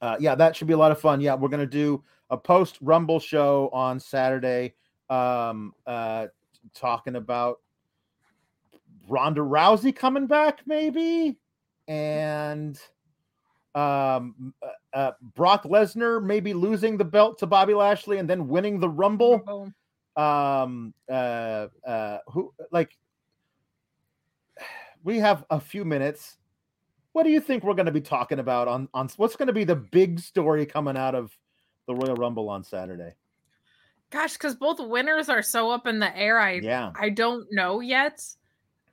uh, yeah, that should be a lot of fun. Yeah, we're gonna do a post Rumble show on Saturday. Um, uh, talking about Ronda Rousey coming back, maybe, and um uh, uh, Brock Lesnar maybe losing the belt to Bobby Lashley and then winning the Rumble. Um uh uh who like we have a few minutes. What do you think we're going to be talking about on on what's going to be the big story coming out of the Royal Rumble on Saturday? Gosh, because both winners are so up in the air. I Yeah. I don't know yet.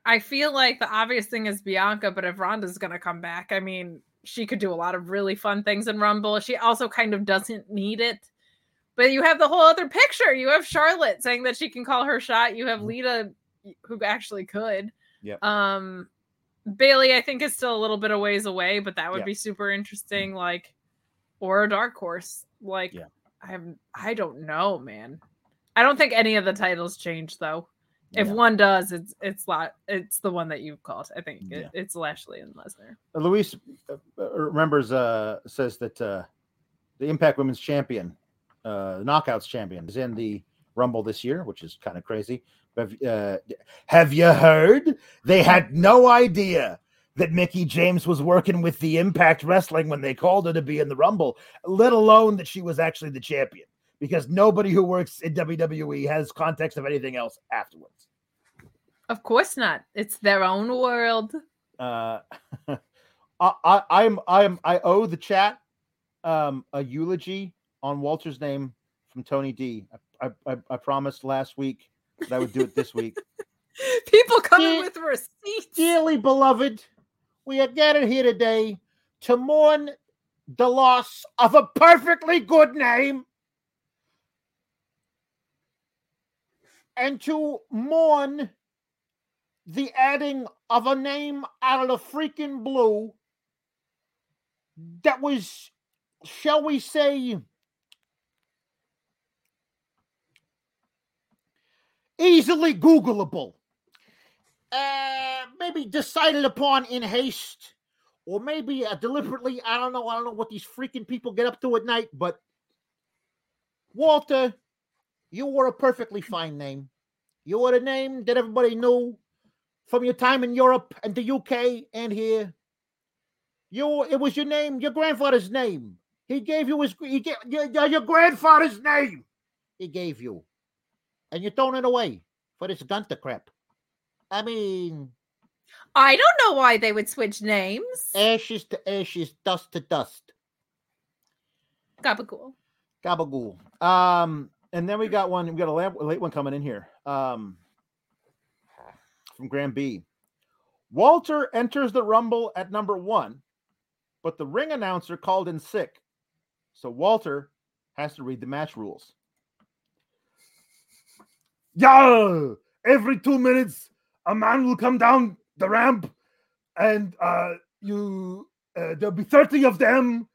I feel like the obvious thing is Bianca, but if Ronda's gonna come back, I mean, she could do a lot of really fun things in Rumble. She also kind of doesn't need it. But you have the whole other picture. You have Charlotte saying that she can call her shot. You have Mhm. Lita who actually could. Yep. Um Bayley, I think, is still a little bit of ways away, but that would Yeah. be super interesting. Like, or a dark horse. Like, Yeah. I'm I don't know, man. I don't think any of the titles change though. If Yeah. one does, it's it's lot it's the one that you've called. I think it, Yeah. it's Lashley and Lesnar. Uh, Luis uh, uh, remembers uh says that uh the Impact Women's Champion, uh the Knockouts Champion, is in the Rumble this year, which is kind of crazy. Have, uh, have you heard? They had no idea that Mickie James was working with the Impact Wrestling when they called her to be in the Rumble, let alone that she was actually the champion. Because nobody who works in WWE has context of anything else afterwards. Of course not. It's their own world. uh I, I i'm i'm i owe the chat um a eulogy on walter's name from tony d i i, I, promised last week that i would do it this week People coming Dear- with receipts. dearly beloved we are gathered here today to mourn the loss of a perfectly good name and to mourn the adding of a name out of the freaking blue that was, shall we say, easily Googleable. Uh, maybe decided upon in haste, or maybe uh, deliberately. I don't know. I don't know what these freaking people get up to at night, but Walter, you were a perfectly fine name. You were a name that everybody knew from your time in Europe and the UK and here. You, it was your name, your grandfather's name. He gave you his, he gave, your, your grandfather's name. He gave you, and you're throwing it away for this Gunther crap. I mean, I don't know why they would switch names. ashes to ashes, dust to dust. Gabagool. Gabagool. Um, and then we got one. We got a lamp, late one coming in here. Um, from Graham B. Walter enters the Rumble at number one, but the ring announcer called in sick, so Walter has to read the match rules. Yeah, every two minutes, a man will come down the ramp, and uh, you uh, there'll be thirty of them.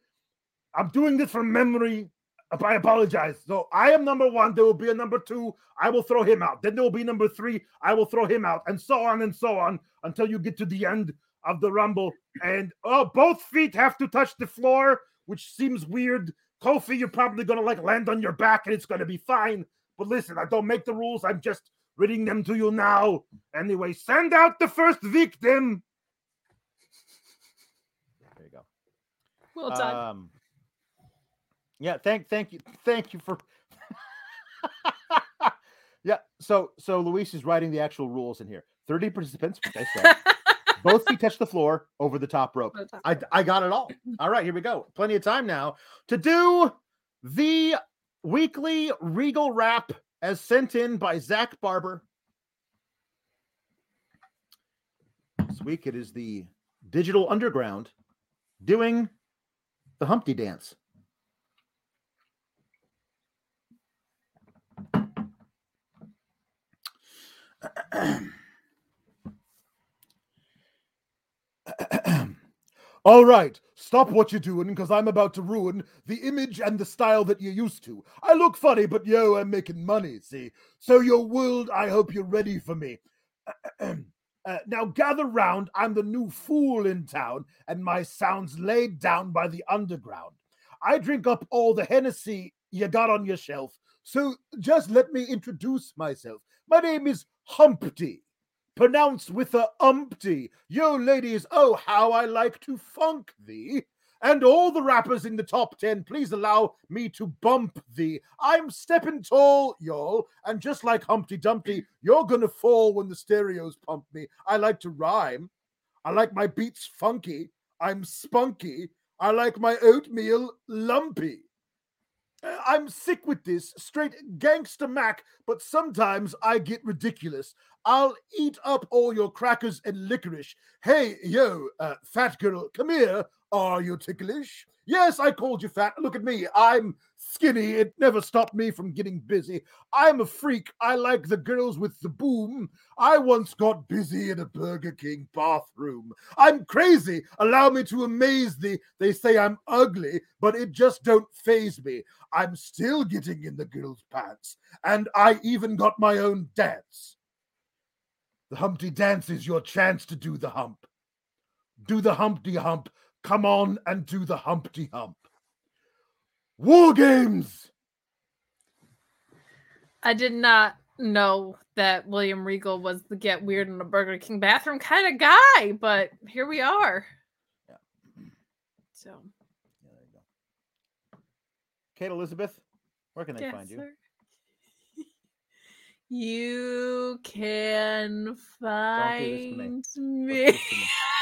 I'm doing this from memory. I apologize. So I am number one. There will be a number two. I will throw him out. Then there will be number three. I will throw him out, and so on and so on until you get to the end of the rumble. And oh, both feet have to touch the floor, which seems weird. Kofi, you're probably gonna like land on your back, and it's gonna be fine. But listen, I don't make the rules. I'm just reading them to you now. Anyway, send out the first victim. There you go. Well done. Um, yeah, thank thank you thank you for Yeah, so so Luis is writing the actual rules in here. 30 participants, which I said. Both feet touch the floor over the top rope. The top I I got it all. All right, here we go. Plenty of time now to do the weekly regal wrap as sent in by Zach Barber. This week it is the Digital Underground doing the Humpty Dance. All right, stop what you're doing because I'm about to ruin the image and the style that you're used to. I look funny, but yo, I'm making money, see? So, your world, I hope you're ready for me. uh, now, gather round. I'm the new fool in town, and my sound's laid down by the underground. I drink up all the Hennessy you got on your shelf, so just let me introduce myself. My name is Humpty pronounced with a umpty. Yo, ladies, oh, how I like to funk thee. And all the rappers in the top 10, please allow me to bump thee. I'm stepping tall, y'all. And just like Humpty Dumpty, you're gonna fall when the stereos pump me. I like to rhyme. I like my beats funky. I'm spunky. I like my oatmeal lumpy. I'm sick with this straight gangster Mac, but sometimes I get ridiculous. I'll eat up all your crackers and licorice. Hey, yo, uh, fat girl, come here. Are you ticklish? Yes, I called you fat. Look at me. I'm skinny. It never stopped me from getting busy. I'm a freak. I like the girls with the boom. I once got busy in a Burger King bathroom. I'm crazy. Allow me to amaze thee. They say I'm ugly, but it just don't phase me. I'm still getting in the girls' pants, and I even got my own dance. The Humpty Dance is your chance to do the hump. Do the Humpty Hump. Come on and do the Humpty Hump. War Games! I did not know that William Regal was the get weird in a Burger King bathroom kind of guy, but here we are. Yeah. So, Yeah, there you go. Kate Elizabeth, where can they yes, find you? sir. You can do this to me. find me.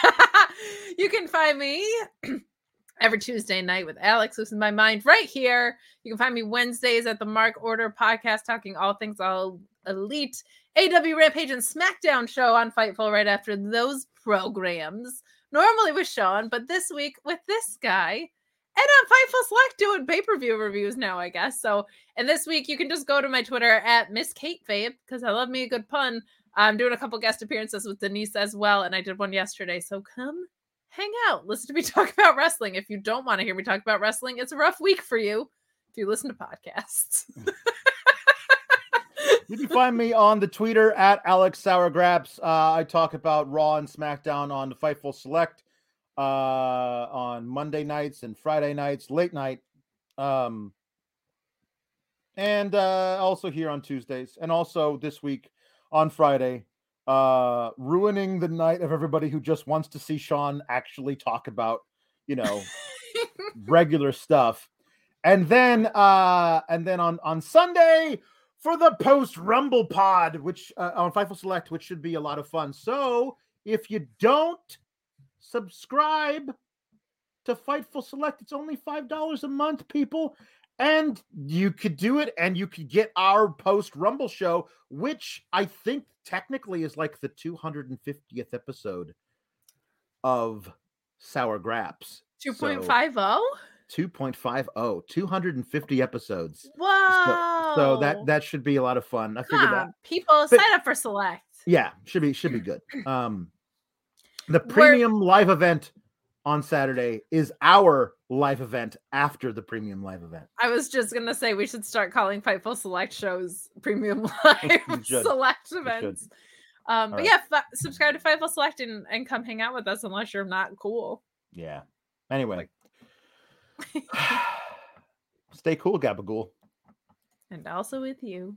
you can find me every Tuesday night with Alex Losing My Mind right here. You can find me Wednesdays at the Mark Order podcast, talking all things all elite. AEW Rampage and SmackDown show on Fightful right after those programs. Normally with Sean, but this week with this guy. And on Fightful Select doing pay per view reviews now, I guess. So, and this week you can just go to my Twitter at Miss Kate Vape because I love me a good pun. I'm doing a couple guest appearances with Denise as well, and I did one yesterday. So come hang out, listen to me talk about wrestling. If you don't want to hear me talk about wrestling, it's a rough week for you if you listen to podcasts. You can find me on the Twitter at Alex Sourgrapes. Uh, I talk about Raw and SmackDown on the Fightful Select uh, on Monday nights and Friday nights, late night, um, and uh, also here on Tuesdays, and also this week on Friday, uh, ruining the night of everybody who just wants to see Sean actually talk about, you know, regular stuff. And then uh and then on on Sunday for the post Rumble pod, which uh, on Fightful Select, which should be a lot of fun. So if you don't subscribe to Fightful Select, it's only five dollars a month, people, and you could do it, and you could get our post Rumble show, which I think technically is like the two hundred and fiftieth episode of Sour Grapes. 2.50? 2.50 250 episodes Whoa. so that that should be a lot of fun i figured Come that people But- sign up for Select. yeah should be should be good um the We're- premium live event on saturday is our live event after the premium live event. I was just gonna say we should start calling Fightful Select shows premium live select events. Um, but All yeah, fi- subscribe to Fightful Select and, and come hang out with us unless you're not cool. yeah. Anyway. Stay cool gabagool And also with you.